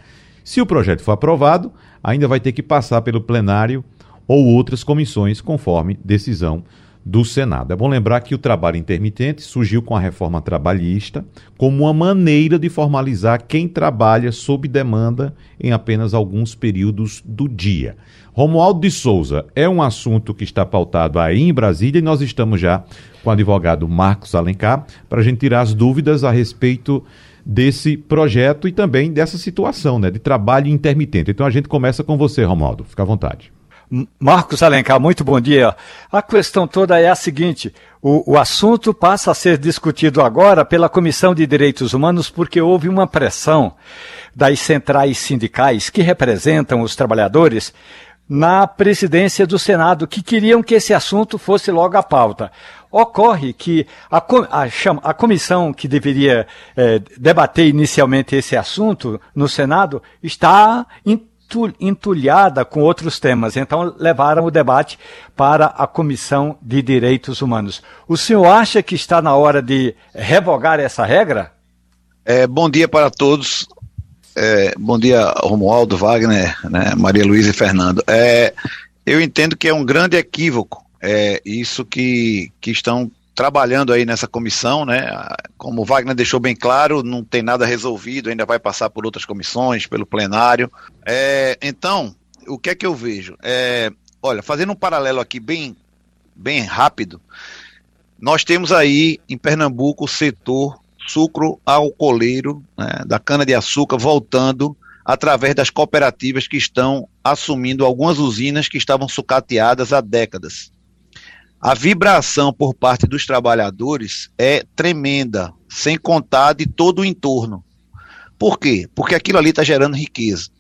Se o projeto for aprovado, ainda vai ter que passar pelo plenário ou outras comissões, conforme decisão do Senado. É bom lembrar que o trabalho intermitente surgiu com a reforma trabalhista como uma maneira de formalizar quem trabalha sob demanda em apenas alguns períodos do dia. Romualdo de Souza é um assunto que está pautado aí em Brasília e nós estamos já com o advogado Marcos Alencar para a gente tirar as dúvidas a respeito desse projeto e também dessa situação né, de trabalho intermitente. Então a gente começa com você, Romualdo. Fica à vontade. Marcos Alencar, muito bom dia. A questão toda é a seguinte: o, o, assunto passa a ser discutido agora pela Comissão de Direitos Humanos porque houve uma pressão das centrais sindicais que representam os trabalhadores na presidência do Senado, que queriam que esse assunto fosse logo à pauta. Ocorre que a, a, a comissão que deveria eh, debater inicialmente esse assunto no Senado está entulhada com outros temas. Então, levaram o debate para a Comissão de Direitos Humanos. O senhor acha que está na hora de revogar essa regra? É, bom dia para todos. É, bom dia, Romualdo, Wagner, né, Maria Luísa e Fernando. É, eu entendo que é um grande equívoco é, isso que, que estão trabalhando aí nessa comissão, né? Como o Wagner deixou bem claro, não tem nada resolvido, ainda vai passar por outras comissões, pelo plenário. É, então, o que é que eu vejo? É, olha, fazendo um paralelo aqui bem, bem rápido, nós temos aí em Pernambuco o setor sucro alcooleiro né, da cana-de-açúcar voltando através das cooperativas que estão assumindo algumas usinas que estavam sucateadas há décadas. A vibração por parte dos trabalhadores é tremenda, sem contar de todo o entorno. Por quê? Porque aquilo ali está gerando riqueza.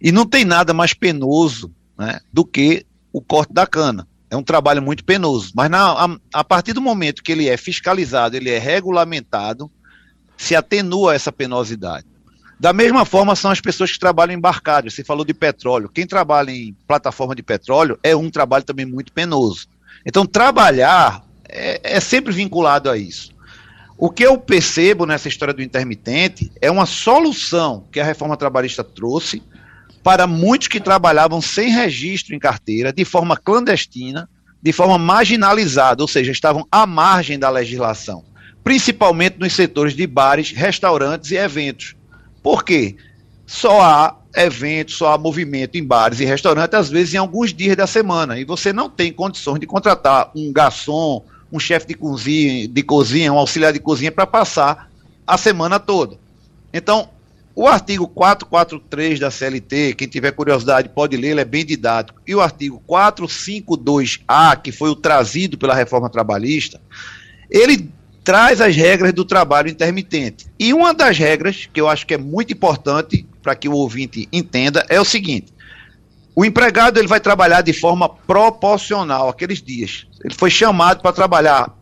E não tem nada mais penoso né, do que o corte da cana. É um trabalho muito penoso. Mas na, a, a, partir do momento que ele é fiscalizado, ele é regulamentado, se atenua essa penosidade. Da mesma forma são as pessoas que trabalham em. Você falou de petróleo. Quem trabalha em plataforma de petróleo é um trabalho também muito penoso. Então, trabalhar é, é sempre vinculado a isso. O que eu percebo nessa história do intermitente é uma solução que a reforma trabalhista trouxe para muitos que trabalhavam sem registro em carteira, de forma clandestina, de forma marginalizada, ou seja, estavam à margem da legislação, principalmente nos setores de bares, restaurantes e eventos. Por quê? Só há eventos, só há movimento em bares e restaurantes, às vezes em alguns dias da semana, e você não tem condições de contratar um garçom, um chefe de cozinha, de cozinha, um auxiliar de cozinha para passar a semana toda. Então, o artigo 443 da CLT, quem tiver curiosidade pode ler, ele é bem didático. E o artigo 452A, que foi o trazido pela reforma trabalhista, ele traz as regras do trabalho intermitente. E uma das regras, que eu acho que é muito importante para que o ouvinte entenda, é o seguinte: o empregado ele vai trabalhar de forma proporcional aqueles dias. Ele foi chamado para trabalhar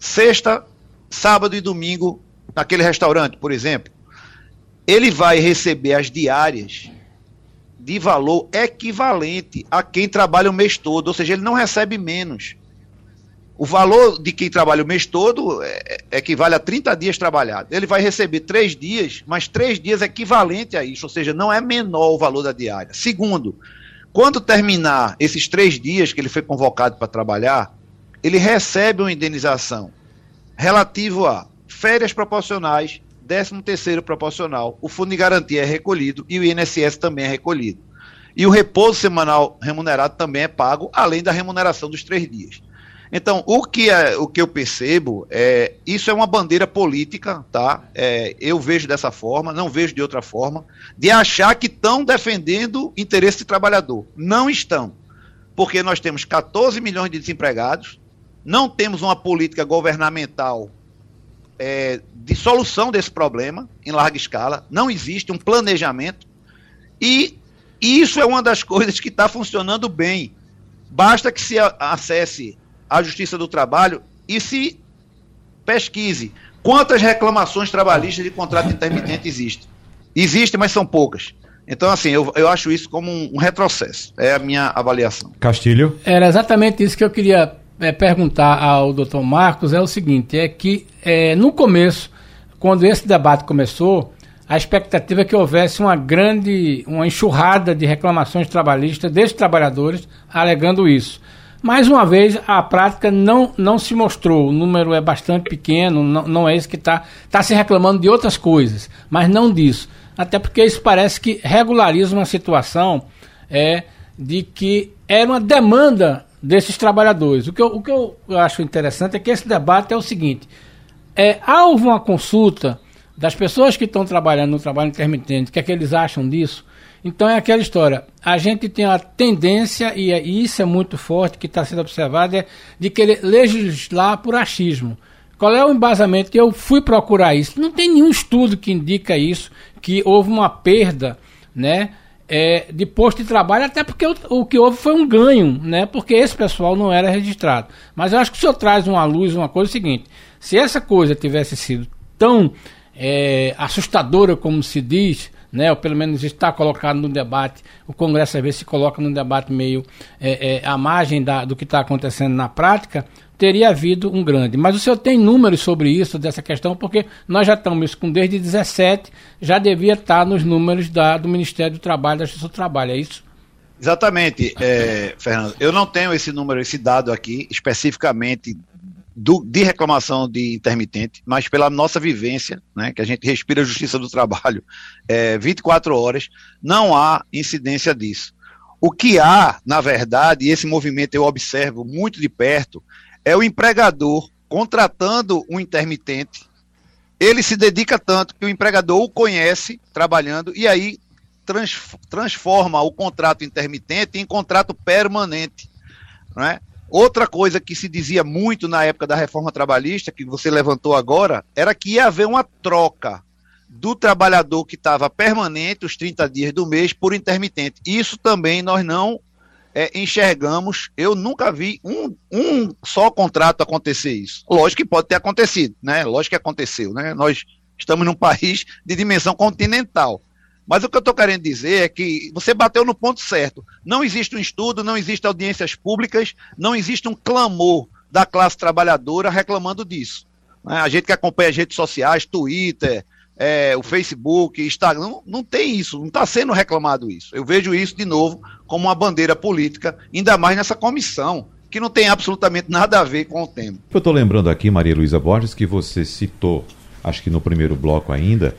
sexta, sábado e domingo naquele restaurante, por exemplo. Ele vai receber as diárias de valor equivalente a quem trabalha o mês todo, ou seja, ele não recebe menos. O valor de quem trabalha o mês todo é, é, equivale a 30 dias trabalhados. Ele vai receber três dias, mas três dias é equivalente a isso, ou seja, não é menor o valor da diária. Segundo, quando terminar esses três dias que ele foi convocado para trabalhar, ele recebe uma indenização relativo a férias proporcionais, 13 terceiro proporcional, o fundo de garantia é recolhido e o INSS também é recolhido. E o repouso semanal remunerado também é pago, além da remuneração dos três dias. Então, o que, é, o que eu percebo é isso é uma bandeira política, tá? É, eu vejo dessa forma, não vejo de outra forma, de achar que estão defendendo interesse de trabalhador. Não estão. Porque nós temos 14 milhões de desempregados, não temos uma política governamental é, de solução desse problema em larga escala, não existe um planejamento, e isso é uma das coisas que está funcionando bem. Basta que se acesse à Justiça do Trabalho e se pesquise quantas reclamações trabalhistas de contrato intermitente existem. Existem, mas são poucas. Então, assim, eu, eu acho isso como um, um retrocesso. É a minha avaliação. Castilho? Era exatamente isso que eu queria é, perguntar ao doutor Marcos. É o seguinte, é que é, no começo, quando esse debate começou, a expectativa é que houvesse uma grande, uma enxurrada de reclamações trabalhistas desses trabalhadores alegando isso. Mais uma vez, a prática não, não se mostrou. O número é bastante pequeno, não, não é isso que está tá se reclamando de outras coisas, mas não disso. Até porque isso parece que regulariza uma situação é, de que era uma demanda desses trabalhadores. O que eu, o que eu acho interessante é que esse debate é o seguinte: é, houve uma consulta das pessoas que estão trabalhando no trabalho intermitente, o que é que eles acham disso? Então é aquela história. A gente tem a tendência, e, é, e isso é muito forte, que está sendo observado, é de querer legislar por achismo. Qual é o embasamento eu fui procurar isso? Não tem nenhum estudo que indica isso, que houve uma perda, né? É, de posto de trabalho, até porque o, o, que houve foi um ganho, né? Porque esse pessoal não era registrado. Mas eu acho que o senhor traz uma luz, uma coisa é o seguinte: se essa coisa tivesse sido tão é, assustadora como se diz, né, ou pelo menos está colocado no debate, o Congresso às vezes se coloca no debate meio é, é, à margem da, do que está acontecendo na prática, teria havido um grande. Mas o senhor tem números sobre isso, dessa questão, porque nós já estamos com desde 17, já devia estar nos números da, do Ministério do Trabalho, da Justiça do Trabalho, é isso? Exatamente, é, Fernando. Eu não tenho esse número, esse dado aqui, especificamente do, de reclamação de intermitente, mas pela nossa vivência, né, que a gente respira a justiça do trabalho é, 24 horas, não há incidência disso. O que há, na verdade, e esse movimento eu observo muito de perto, é o empregador contratando um intermitente. Ele se dedica tanto que o empregador o conhece trabalhando e aí trans, transforma o contrato intermitente em contrato permanente. Não é? Outra coisa que se dizia muito na época da reforma trabalhista, que você levantou agora, era que ia haver uma troca do trabalhador que estava permanente, os 30 dias do mês, por intermitente. Isso também nós não é, enxergamos. Eu nunca vi um, um só contrato acontecer isso. Lógico que pode ter acontecido, né? Lógico que aconteceu, né? Nós estamos num [LAUGHS] país de dimensão continental. Mas o que eu estou querendo dizer é que você bateu no ponto certo. Não existe um estudo, não existem audiências públicas, não existe um clamor da classe trabalhadora reclamando disso. Né? A gente que acompanha as redes sociais, Twitter, é, o Facebook, Instagram, não, não tem isso, não está sendo reclamado isso. Eu vejo isso, de novo, como uma bandeira política, ainda mais nessa comissão, que não tem absolutamente nada a ver com o tema. Eu estou lembrando aqui, Maria Luísa Borges, que você citou, acho que no primeiro bloco ainda,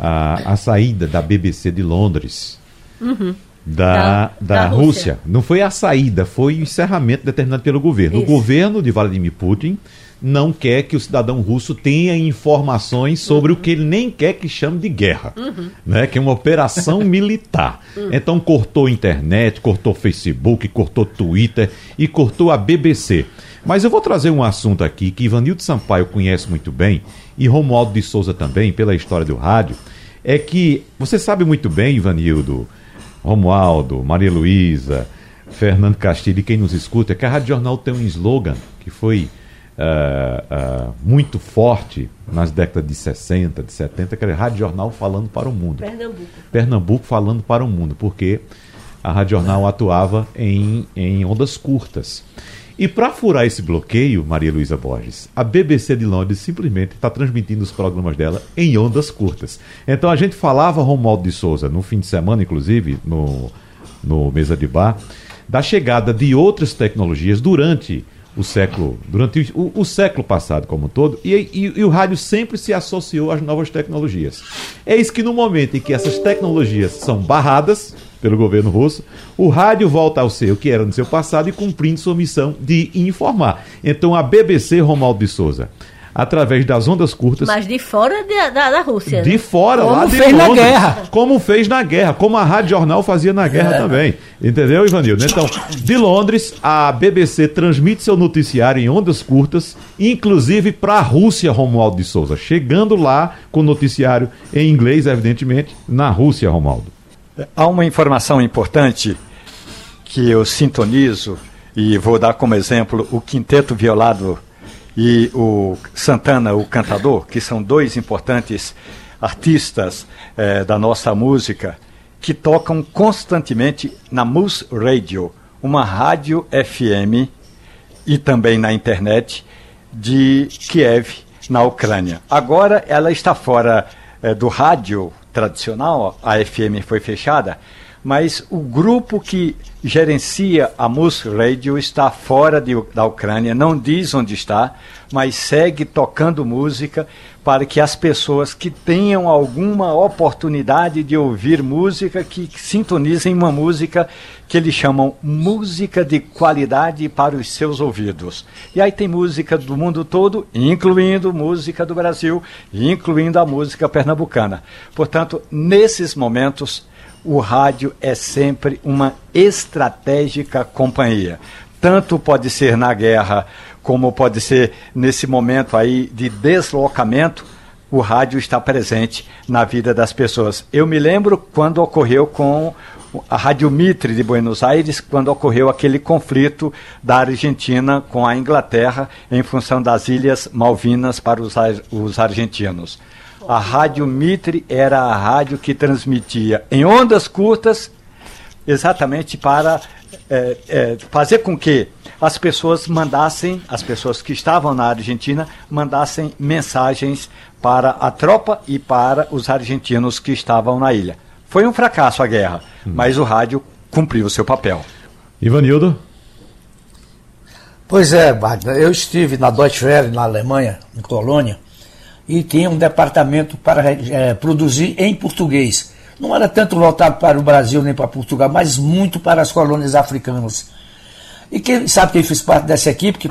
a, a saída da BBC de Londres. Uhum. Da, da, da, da Rússia. Rússia. Não foi a saída, foi o encerramento determinado pelo governo. Isso. O governo de Vladimir Putin não quer que o cidadão russo tenha informações sobre uhum. o que ele nem quer que chame de guerra, uhum. né? que é uma operação [LAUGHS] militar. Uhum. Então cortou internet, cortou Facebook, cortou Twitter e cortou a BBC. Mas eu vou trazer um assunto aqui que Ivanildo Sampaio conhece muito bem e Romualdo de Souza também, pela história do rádio, é que você sabe muito bem, Ivanildo, Romualdo, Maria Luísa, Fernando Castilho e quem nos escuta, é que a Rádio Jornal tem um slogan que foi uh, uh, muito forte nas décadas de 60, de 70, que era Rádio Jornal falando para o mundo. Pernambuco. Pernambuco falando para o mundo, porque a Rádio Jornal atuava em, em ondas curtas. E para furar esse bloqueio, Maria Luísa Borges, a BBC de Londres simplesmente está transmitindo os programas dela em ondas curtas. Então a gente falava, Romualdo de Souza, no fim de semana, inclusive, no, no Mesa de Bar, da chegada de outras tecnologias durante o século, durante o, o século passado como um todo, e, e, e, o rádio sempre se associou às novas tecnologias. É isso que no momento em que essas tecnologias são barradas, pelo governo russo, o rádio volta ao ser o que era no seu passado e cumprindo sua missão de informar. Então a BBC Romualdo de Souza através das ondas curtas. Mas de fora de, da, da Rússia. De né? fora, como lá de fez Londres, na guerra. Como fez na guerra, como a Rádio Jornal fazia na guerra é. também. Entendeu, Ivanildo? Então, de Londres, a BBC transmite seu noticiário em ondas curtas, inclusive para a Rússia, Romualdo de Souza. Chegando lá com o noticiário em inglês, evidentemente, na Rússia, Romualdo. Há uma informação importante que eu sintonizo e vou dar como exemplo o Quinteto Violado e o Santana, o cantador, que são dois importantes artistas eh, da nossa música, que tocam constantemente na Mus Radio, uma rádio FM e também na internet de Kiev, na Ucrânia. Agora ela está fora eh, do rádio tradicional, a FM foi fechada, mas o grupo que gerencia a Mus Radio está fora de, da Ucrânia, não diz onde está, mas segue tocando música para que as pessoas que tenham alguma oportunidade de ouvir música, que sintonizem uma música que eles chamam música de qualidade para os seus ouvidos. E aí tem música do mundo todo, incluindo música do Brasil, incluindo a música pernambucana. Portanto, nesses momentos, o rádio é sempre uma estratégica companhia. Tanto pode ser na guerra, como pode ser nesse momento aí de deslocamento, o rádio está presente na vida das pessoas. Eu me lembro quando ocorreu com a Rádio Mitre de Buenos Aires, quando ocorreu aquele conflito da Argentina com a Inglaterra em função das Ilhas Malvinas para os, os argentinos. A Rádio Mitre era a rádio que transmitia em ondas curtas, exatamente para é, é, fazer com que as pessoas mandassem, as pessoas que estavam na Argentina, mandassem mensagens para a tropa e para os argentinos que estavam na ilha. Foi um fracasso a guerra, hum. mas o rádio cumpriu o seu papel. Ivanildo? Pois é, Wagner, eu estive na Deutsche Welle, na Alemanha, em Colônia, e tinha um departamento para é, produzir em português. Não era tanto voltado para o Brasil nem para Portugal, mas muito para as colônias africanas. E quem sabe quem fez parte dessa equipe que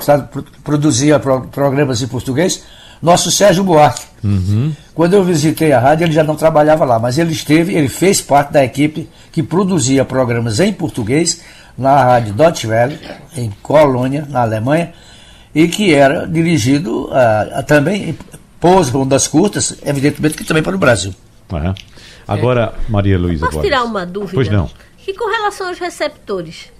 produzia programas em português? Nosso Sérgio Buarque. Uhum. Quando eu visitei a rádio, ele já não trabalhava lá, mas ele esteve, ele fez parte da equipe que produzia programas em português na rádio Deutsche Welle, em Colônia, na Alemanha, e que era dirigido uh, também pôs ondas curtas, evidentemente que também para o Brasil. Uhum. Agora, Maria Luísa Posso tirar uma dúvida? Pois não. E com relação aos receptores?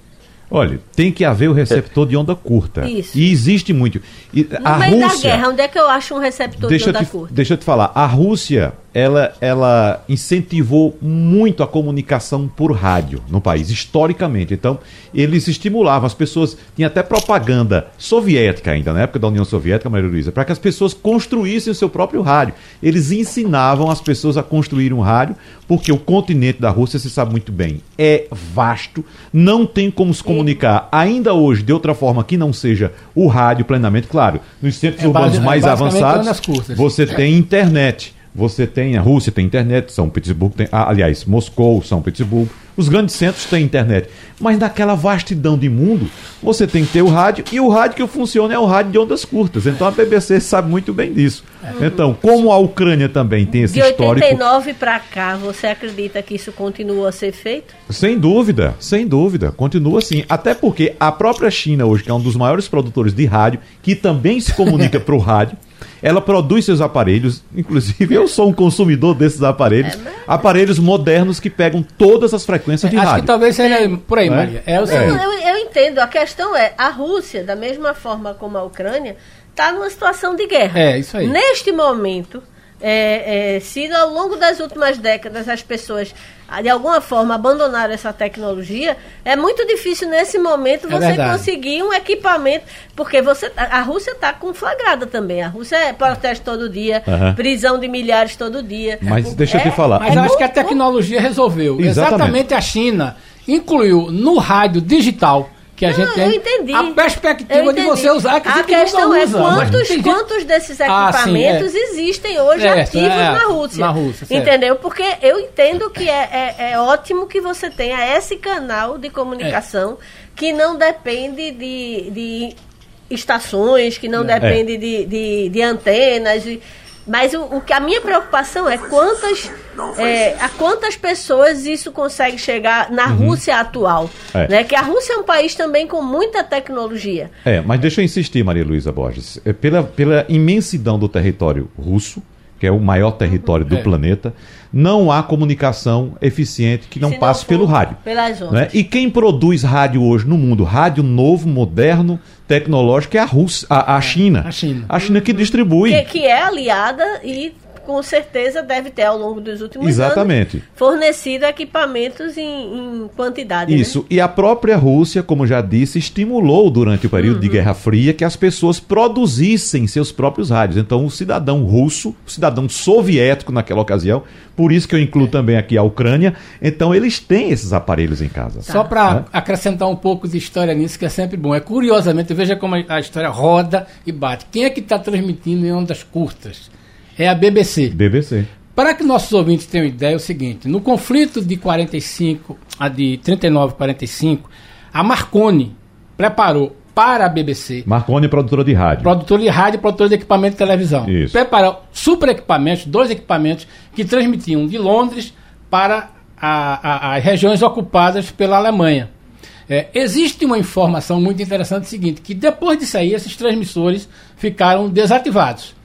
Olha, tem que haver o receptor de onda curta. Isso. E existe muito. E no a meio Rússia, da guerra, onde é que eu acho um receptor de onda te, curta? Deixa eu te falar, a Rússia ela, ela incentivou muito a comunicação por rádio no país, historicamente. Então, eles estimulavam, as pessoas. Tinha até propaganda soviética ainda, na época da União Soviética, Maria Luísa, para que as pessoas construíssem o seu próprio rádio. Eles ensinavam as pessoas a construir um rádio, porque o continente da Rússia, se sabe muito bem, é vasto, não tem como se comunicar ainda hoje de outra forma que não seja o rádio plenamente. Claro, nos centros é urbanos base, mais é avançados, você tem internet. Você tem, a Rússia tem internet, São Petersburgo tem, ah, aliás, Moscou, São Petersburgo, Os grandes centros têm internet. Mas naquela vastidão de mundo, você tem que ter o rádio, e o rádio que funciona é o rádio de ondas curtas. Então a BBC sabe muito bem disso. É. Então, como a Ucrânia também tem esse histórico... De 89 para cá, você acredita que isso continua a ser feito? Sem dúvida, sem dúvida. Continua assim. Até porque a própria China hoje, que é um dos maiores produtores de rádio, que também se comunica [LAUGHS] para o rádio, ela produz seus aparelhos, inclusive eu sou um consumidor desses aparelhos, é, aparelhos modernos que pegam todas as frequências de Acho rádio. Acho que talvez seja por aí, é? Maria. É o é. Eu, eu entendo, a questão é, a Rússia, da mesma forma como a Ucrânia, está numa situação de guerra. É, isso aí. Neste momento, é, é, se ao longo das últimas décadas as pessoas de alguma forma abandonaram essa tecnologia, é muito difícil nesse momento é você conseguir um equipamento, porque você a Rússia está conflagrada também. A Rússia é protesto todo dia, uhum. prisão de milhares todo dia. Mas deixa eu te é, falar. Mas eu acho que a tecnologia resolveu. Exatamente. Exatamente a China incluiu no rádio digital que a não, gente tem. Eu entendi. A perspectiva de você usar que A questão é usa, quantos, quantos desses equipamentos ah, sim, é. existem hoje certo, ativos é, na Rússia. Na Rússia entendeu? Porque eu entendo que é, é, é, ótimo que você tenha esse canal de comunicação que não depende de, de estações, que não é. depende de, de, de antenas. De, mas o, o, que a minha preocupação é quantas é, a quantas pessoas isso consegue chegar na uhum. Rússia atual, é. né? Que a Rússia é um país também com muita tecnologia. É, mas deixa eu insistir, Maria Luísa Borges, é pela pela imensidão do território russo, que é o maior território do é. planeta, não há comunicação eficiente que não Se passe não pelo rádio. Pelas Né? E quem produz rádio hoje no mundo, rádio novo, moderno, tecnológico, é a Rússia, a, a China. A China. A China que distribui. Que, que é aliada e com certeza deve ter ao longo dos últimos Exatamente. anos fornecido equipamentos em, em quantidade. Né? Isso. Né? E a própria Rússia, como já disse, estimulou durante o período uhum. de Guerra Fria que as pessoas produzissem seus próprios rádios. Então, o cidadão russo, o cidadão soviético naquela ocasião, por isso que eu incluo é. também aqui a Ucrânia, então eles têm esses aparelhos em casa. Só para né? acrescentar um pouco de história nisso, que é sempre bom. É curiosamente, veja como a história roda e bate. Quem é que está transmitindo em ondas curtas? É a BBC. BBC. Para que nossos ouvintes tenham ideia, é o seguinte: no conflito de 45, a de 39 45, a Marconi preparou para a BBC. Marconi, produtora de rádio. Produtora de rádio e produtora de equipamento de televisão. Isso. Preparou super equipamentos, dois equipamentos que transmitiam de Londres para a, a, as regiões ocupadas pela Alemanha. É, existe uma informação muito interessante seguinte, que depois de sair, esses transmissores ficaram desativados.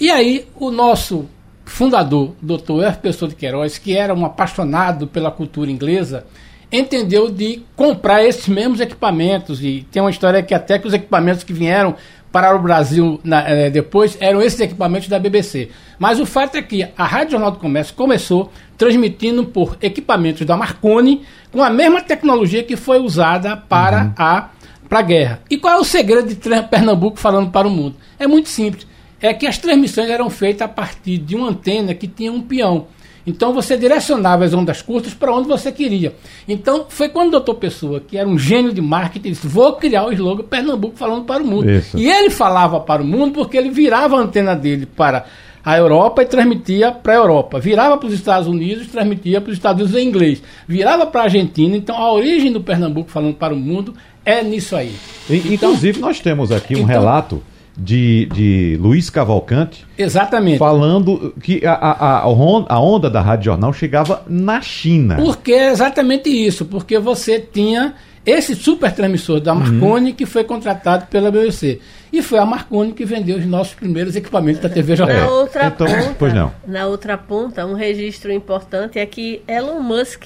E aí, o nosso fundador, Dr. F. Pessoa de Queiroz, que era um apaixonado pela cultura inglesa, entendeu de comprar esses mesmos equipamentos. E tem uma história que até que os equipamentos que vieram para o Brasil na, é, depois eram esses equipamentos da BBC. Mas o fato é que a Rádio Jornal do Comércio começou transmitindo por equipamentos da Marconi com a mesma tecnologia que foi usada para uhum. a para a guerra. E qual é o segredo de Pernambuco falando para o mundo? É muito simples é que as transmissões eram feitas a partir de uma antena que tinha um peão. Então você direcionava as ondas curtas para onde você queria. Então foi quando o doutor Pessoa, que era um gênio de marketing, disse: Vou criar o slogan Pernambuco falando para o mundo. Isso. E ele falava para o mundo porque ele virava a antena dele para a Europa e transmitia para a Europa. Virava para os Estados Unidos e transmitia para os Estados Unidos em inglês. Virava para a Argentina. Então a origem do Pernambuco falando para o mundo é nisso aí. E, então, inclusive nós temos aqui um então, relato de, de Luiz Cavalcante. Exatamente. Falando que a, a, a, onda da Rádio Jornal chegava na China. Porque é exatamente isso, porque você tinha esse super transmissor da Marconi uhum. que foi contratado pela BBC. E foi a Marconi que vendeu os nossos primeiros equipamentos da TV Jornal. Na outra então, ponta, pois não. Na outra ponta, um registro importante é que Elon Musk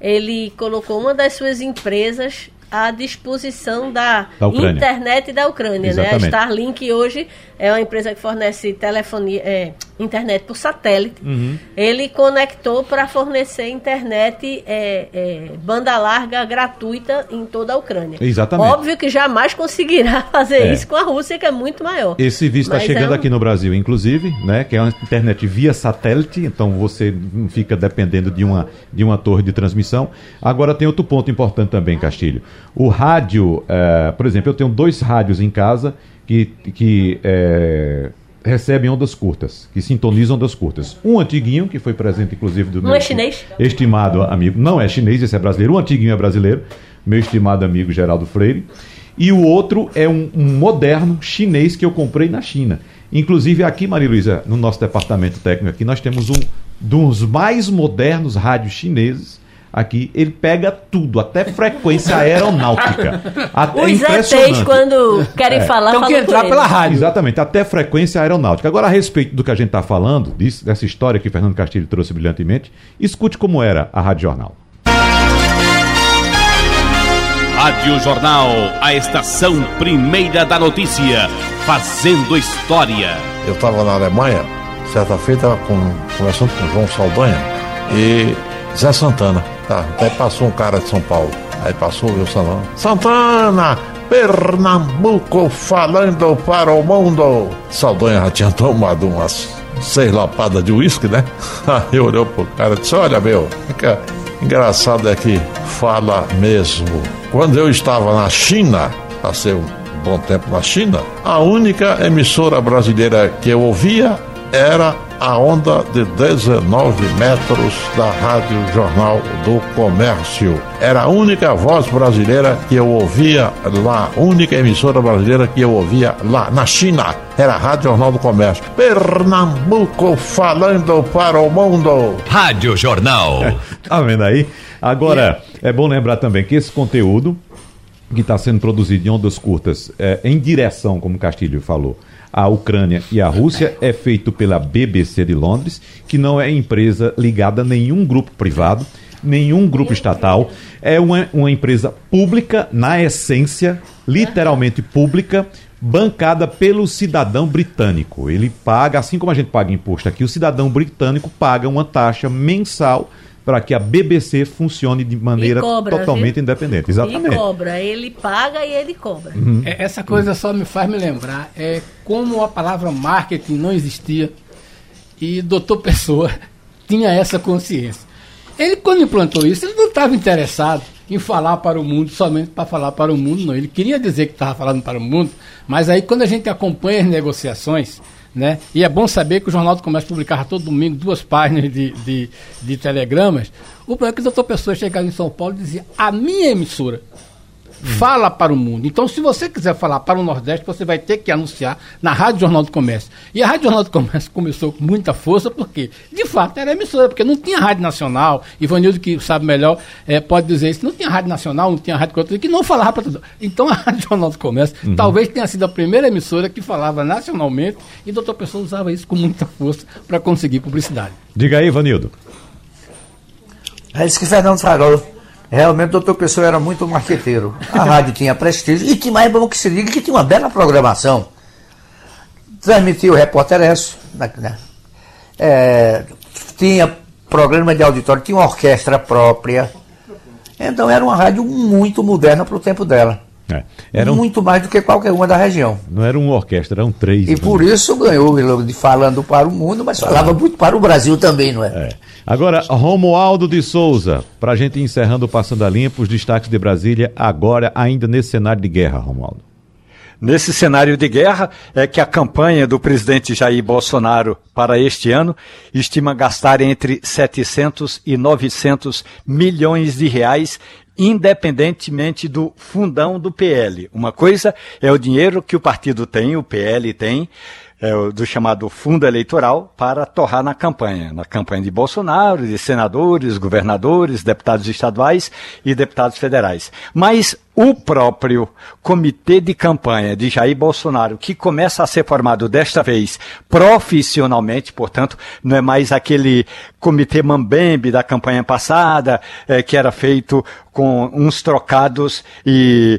ele colocou uma das suas empresas à disposição da, da internet da Ucrânia. Né? A Starlink hoje é uma empresa que fornece telefonia, é, internet por satélite. Uhum. Ele conectou para fornecer internet é, é, banda larga gratuita em toda a Ucrânia. Exatamente. Óbvio que jamais conseguirá [LAUGHS] fazer é. isso com a Rússia, que é muito maior. Esse visto está chegando é um... aqui no Brasil, inclusive, né? Que é uma internet via satélite, então você não fica dependendo de uma, de uma torre de transmissão. Agora tem outro ponto importante também, Castilho. O rádio, é, por exemplo, eu tenho dois rádios em casa que, que é, recebem ondas curtas, que sintonizam ondas curtas. Um antiguinho, que foi presente inclusive do Não meu é chinês? estimado amigo, não é chinês, esse é brasileiro, um antiguinho é brasileiro, meu estimado amigo Geraldo Freire. E o outro é um, um moderno chinês que eu comprei na China. Inclusive aqui, Maria Luísa, no nosso departamento técnico aqui, nós temos um dos mais modernos rádios chineses aqui, ele pega tudo, até frequência aeronáutica. [LAUGHS] Até Os ETs, quando querem falar, Então que falam entrar por pela rádio. Exatamente, até frequência aeronáutica. Agora, a respeito do que a gente está falando, disso- dessa história que Fernando Castilho trouxe brilhantemente, escute como era a Rádio Jornal. Rádio Jornal, a estação primeira da notícia, fazendo história. Eu estava na Alemanha, certa feita, com, conversando com João Saldanha e Zé Santana. Tá, até passou um cara de São Paulo. Aí passou o Santana. Santana! Pernambuco falando para o mundo! Saldanha já tinha tomado umas seis lapadas de uísque, né? [LAUGHS] Aí olhou pro cara e disse: Olha, meu, fica engraçado é que fala mesmo. Quando eu estava na China, passei um bom tempo na China, a única emissora brasileira que eu ouvia era a onda de 19 metros da Rádio Jornal do Comércio. Era a única voz brasileira que eu ouvia lá, única emissora brasileira que eu ouvia lá na China. Era a Rádio Jornal do Comércio. Pernambuco falando para o mundo. Rádio Jornal. [LAUGHS] Tá vendo aí? Agora, é bom lembrar também que esse conteúdo que está sendo produzido em ondas curtas é, em direção, como Castilho falou, à Ucrânia e à Rússia é feito pela BBC de Londres, que não é empresa ligada a nenhum grupo privado, nenhum grupo estatal. É uma, uma empresa pública, na essência, literalmente pública, bancada pelo cidadão britânico. Ele paga, assim como a gente paga imposto aqui, o cidadão britânico paga uma taxa mensal para que a BBC funcione de maneira cobra, totalmente viu? independente. E Exatamente. cobra. Ele paga e ele cobra. É, Essa coisa só me faz me lembrar é como a palavra marketing não existia e doutor Pessoa [LAUGHS] tinha essa consciência. Ele, quando implantou isso, ele não estava interessado em falar para o mundo, somente para falar para o mundo, não. Ele queria dizer que estava falando para o mundo, mas aí quando a gente acompanha as negociações, né? E é bom saber que o Jornal do Comércio publicava todo domingo duas páginas de, de, de telegramas. O problema é que o doutor Pessoa chegava em São Paulo e dizia: a minha emissora fala para o mundo. Então, se você quiser falar para o Nordeste, você vai ter que anunciar na Rádio Jornal do Comércio. E a Rádio Jornal do Comércio começou com muita força, porque, de fato, era emissora, porque não tinha Rádio Nacional. Ivanildo, que sabe melhor, eh, pode dizer isso. Não tinha Rádio Nacional, não tinha Rádio Cultura, que não falava para tudo. Então, a Rádio Jornal do Comércio talvez tenha sido a primeira emissora que falava nacionalmente e o doutor Pessoa usava isso com muita força para conseguir publicidade. Diga aí, Vanildo. É isso que Fernando falou. Realmente o doutor Pessoa era muito marqueteiro. A rádio tinha prestígio e que mais bom que se diga que tinha uma bela programação. Transmitia o Repórter Esso, né, né? É, tinha programa de auditório, tinha uma orquestra própria. Então era uma rádio muito moderna para o tempo dela. É, era Muito mais do que qualquer uma da região. não era uma orquestra, eram três. E por isso ganhou de falando para o mundo, mas falava muito para o Brasil também, não é? É. Agora, Romualdo de Souza, para a gente encerrando o Passando a Limpo, os destaques de Brasília, agora ainda nesse cenário de guerra, Romualdo. Nesse cenário de guerra, é que a campanha do presidente Jair Bolsonaro para este ano estima gastar entre 700 e 900 milhões de reais, independentemente do fundão do PL. Uma coisa é o dinheiro que o partido tem, o PL tem, é, do chamado fundo eleitoral para torrar na campanha, na campanha de Bolsonaro, de senadores, governadores, deputados estaduais e deputados federais. Mas o próprio comitê de campanha de Jair Bolsonaro, que começa a ser formado desta vez profissionalmente, portanto, não é mais aquele comitê mambembe da campanha passada, eh, que era feito com uns trocados e,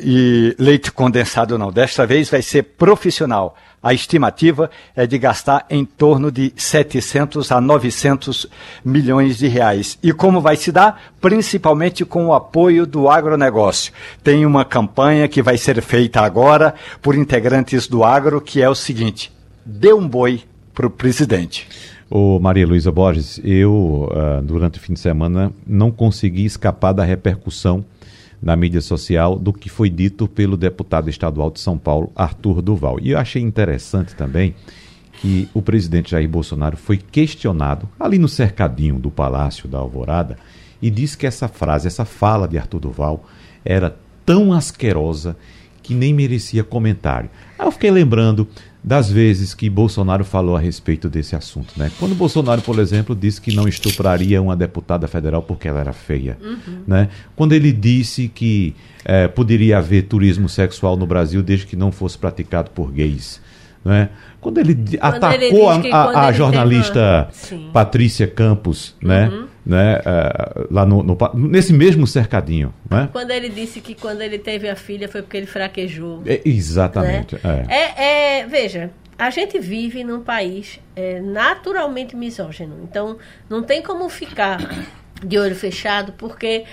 e leite condensado, não. Desta vez vai ser profissional. A estimativa é de gastar em torno de 700 a 900 milhões de reais. E como vai se dar? Principalmente com o apoio do agronegócio. Tem uma campanha que vai ser feita agora por integrantes do agro, que é o seguinte: dê um boi para o presidente. Ô Maria Luísa Borges, eu, ah, durante o fim de semana, não consegui escapar da repercussão na mídia social do que foi dito pelo deputado estadual de São Paulo, Arthur Duval. E eu achei interessante também que o presidente Jair Bolsonaro foi questionado ali no cercadinho do Palácio da Alvorada e disse que essa frase, essa fala de Arthur Duval era tão asquerosa que nem merecia comentário. Aí eu fiquei lembrando das vezes que Bolsonaro falou a respeito desse assunto, né? Quando Bolsonaro, por exemplo, disse que não estupraria uma deputada federal porque ela era feia, uhum. né? Quando ele disse que é, poderia haver turismo sexual no Brasil desde que não fosse praticado por gays, né? Quando ele quando atacou ele a, a, a jornalista uma... Patrícia Campos, né? Uhum. Né? Uh, lá no, no, nesse mesmo cercadinho, né? Quando ele disse que quando ele teve a filha foi porque ele fraquejou. É, exatamente. Né? É. É, é. veja, a gente vive num país é, naturalmente misógino. Então, não tem como ficar de olho fechado, porque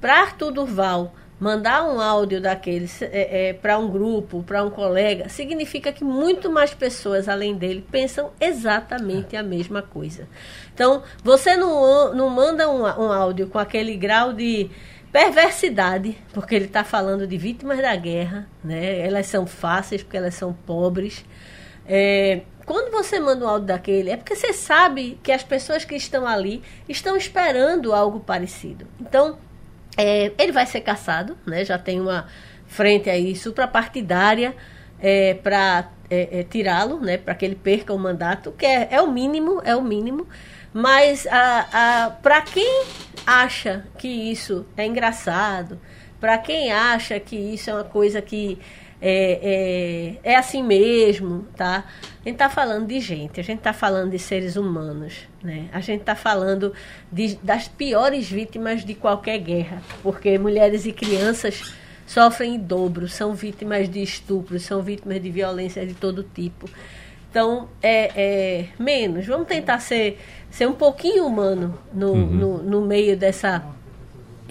para Arthur Durval mandar um áudio daqueles é, é, para um grupo, para um colega, significa que muito mais pessoas além dele pensam exatamente a mesma coisa. Então, você não, não manda um, um áudio com aquele grau de perversidade, porque ele está falando de vítimas da guerra, né? elas são fáceis porque elas são pobres. É, quando você manda um áudio daquele, é porque você sabe que as pessoas que estão ali estão esperando algo parecido. Então, é, ele vai ser caçado, né? Já tem uma frente aí suprapartidária é, para é, é, tirá-lo, né? Para que ele perca o mandato, que é, é o mínimo, é o mínimo. Mas para quem acha que isso é engraçado, para quem acha que isso é uma coisa que é, é, é assim mesmo, tá? A gente está falando de gente, a gente está falando de seres humanos, né? A gente está falando de, das piores vítimas de qualquer guerra, porque mulheres e crianças sofrem em dobro, são vítimas de estupros, são vítimas de violência de todo tipo. Então, é, é menos. Vamos tentar ser, ser um pouquinho humano no, uhum. no, no, meio dessa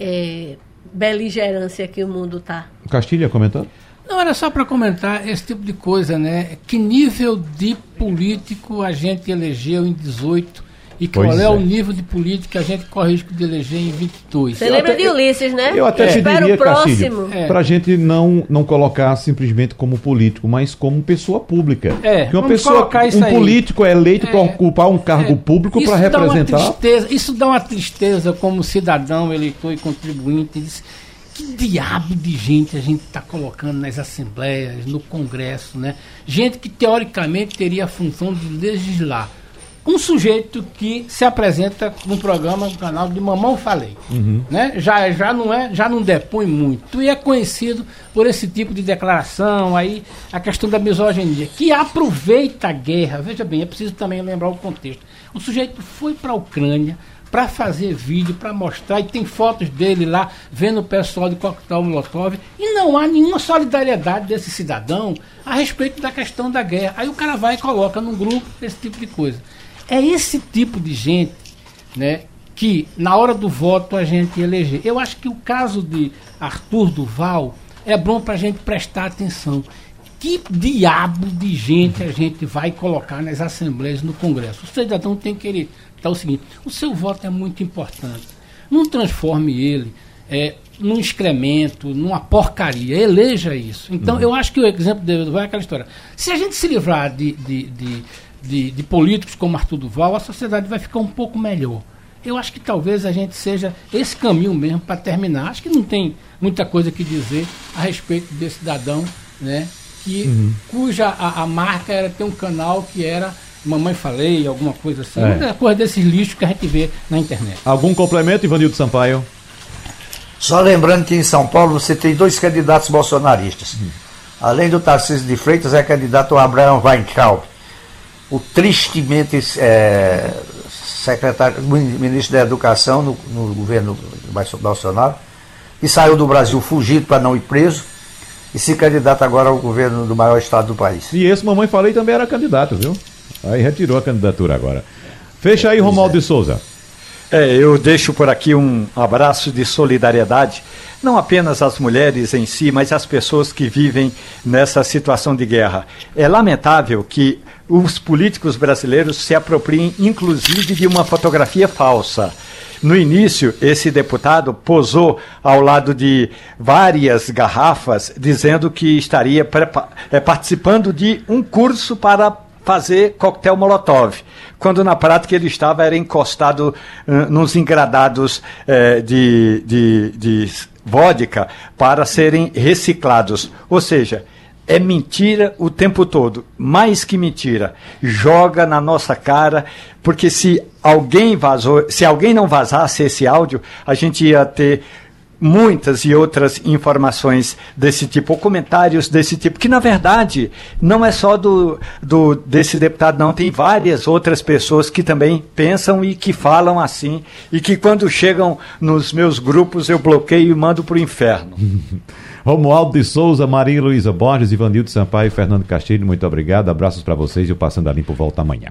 é, beligerância que o mundo está. Castilha comentando? Não, era só para comentar esse tipo de coisa, né? Que nível de político a gente elegeu em 18 e qual é, é, o nível de político que a gente corre risco de eleger em 22. Você lembra até, de Ulisses, né? Eu até é. te diria, Castilho, é. para a gente não, não colocar simplesmente como político, mas como pessoa pública. É, que uma pessoa, um aí. político é eleito é. para ocupar um cargo é. público para representar. Tristeza, isso dá uma tristeza como cidadão, eleitor e contribuinte. Diz, que diabo de gente a gente está colocando nas assembleias, no Congresso, né? Gente que teoricamente teria a função de legislar. Um sujeito que se apresenta no programa, no canal de Mamão Falei, uhum. né? Já, já não é, já não depõe muito e é conhecido por esse tipo de declaração aí, a questão da misoginia, que aproveita a guerra. Veja bem, é preciso também lembrar o contexto. O sujeito foi para a Ucrânia, para fazer vídeo, para mostrar, e tem fotos dele lá vendo o pessoal de coquetel Molotov, e não há nenhuma solidariedade desse cidadão a respeito da questão da guerra. Aí o cara vai e coloca num grupo esse tipo de coisa. É esse tipo de gente, né, que na hora do voto a gente eleger. Eu acho que o caso de Arthur Duval é bom para a gente prestar atenção. Que diabo de gente a gente vai colocar nas assembleias no Congresso? O cidadão tem que querer é o seguinte: o seu voto é muito importante. Não transforme ele é, num excremento, numa porcaria. Eleja isso. Então, uhum. eu acho que o exemplo dele vai é aquela história. Se a gente se livrar de, de, de, de, de políticos como Arthur Duval, a sociedade vai ficar um pouco melhor. Eu acho que talvez a gente seja esse caminho mesmo para terminar. Acho que não tem muita coisa que dizer a respeito desse cidadão, né? Que, uhum. cuja a, a marca era ter um canal que era Mamãe Falei, alguma coisa assim. É. coisa desses lixos que a gente vê na internet. Algum complemento, Ivanildo Sampaio? Só lembrando que em São Paulo você tem dois candidatos bolsonaristas. Hum. Além do Tarcísio de Freitas, é candidato o Abraão Weintraub. O tristemente é, secretário, ministro da Educação no, no governo Bolsonaro, que saiu do Brasil fugido para não ir preso e se candidata agora ao governo do maior estado do país. E esse Mamãe Falei também era candidato, viu? Aí retirou a candidatura agora. Fecha aí, Romualdo de Souza. É, eu deixo por aqui um abraço de solidariedade, não apenas às mulheres em si, mas às pessoas que vivem nessa situação de guerra. É lamentável que os políticos brasileiros se apropriem, inclusive, de uma fotografia falsa no início, esse deputado posou ao lado de várias garrafas, dizendo que estaria é, participando de um curso para fazer coquetel molotov, quando na prática ele estava era encostado uh, nos engradados uh, de, de, de vodka para serem reciclados. Ou seja, é mentira o tempo todo, mais que mentira. Joga na nossa cara, porque se alguém vazou, se alguém não vazasse esse áudio, a gente ia ter muitas e outras informações desse tipo, ou comentários desse tipo, que na verdade não é só do, do desse deputado, não, tem várias outras pessoas que também pensam e que falam assim, e que quando chegam nos meus grupos eu bloqueio e mando para o inferno. [LAUGHS] Romualdo de Souza, Maria Luísa Borges, Ivanildo Sampaio e Fernando Castilho, muito obrigado. Abraços para vocês e o Passando a Limpo volta amanhã.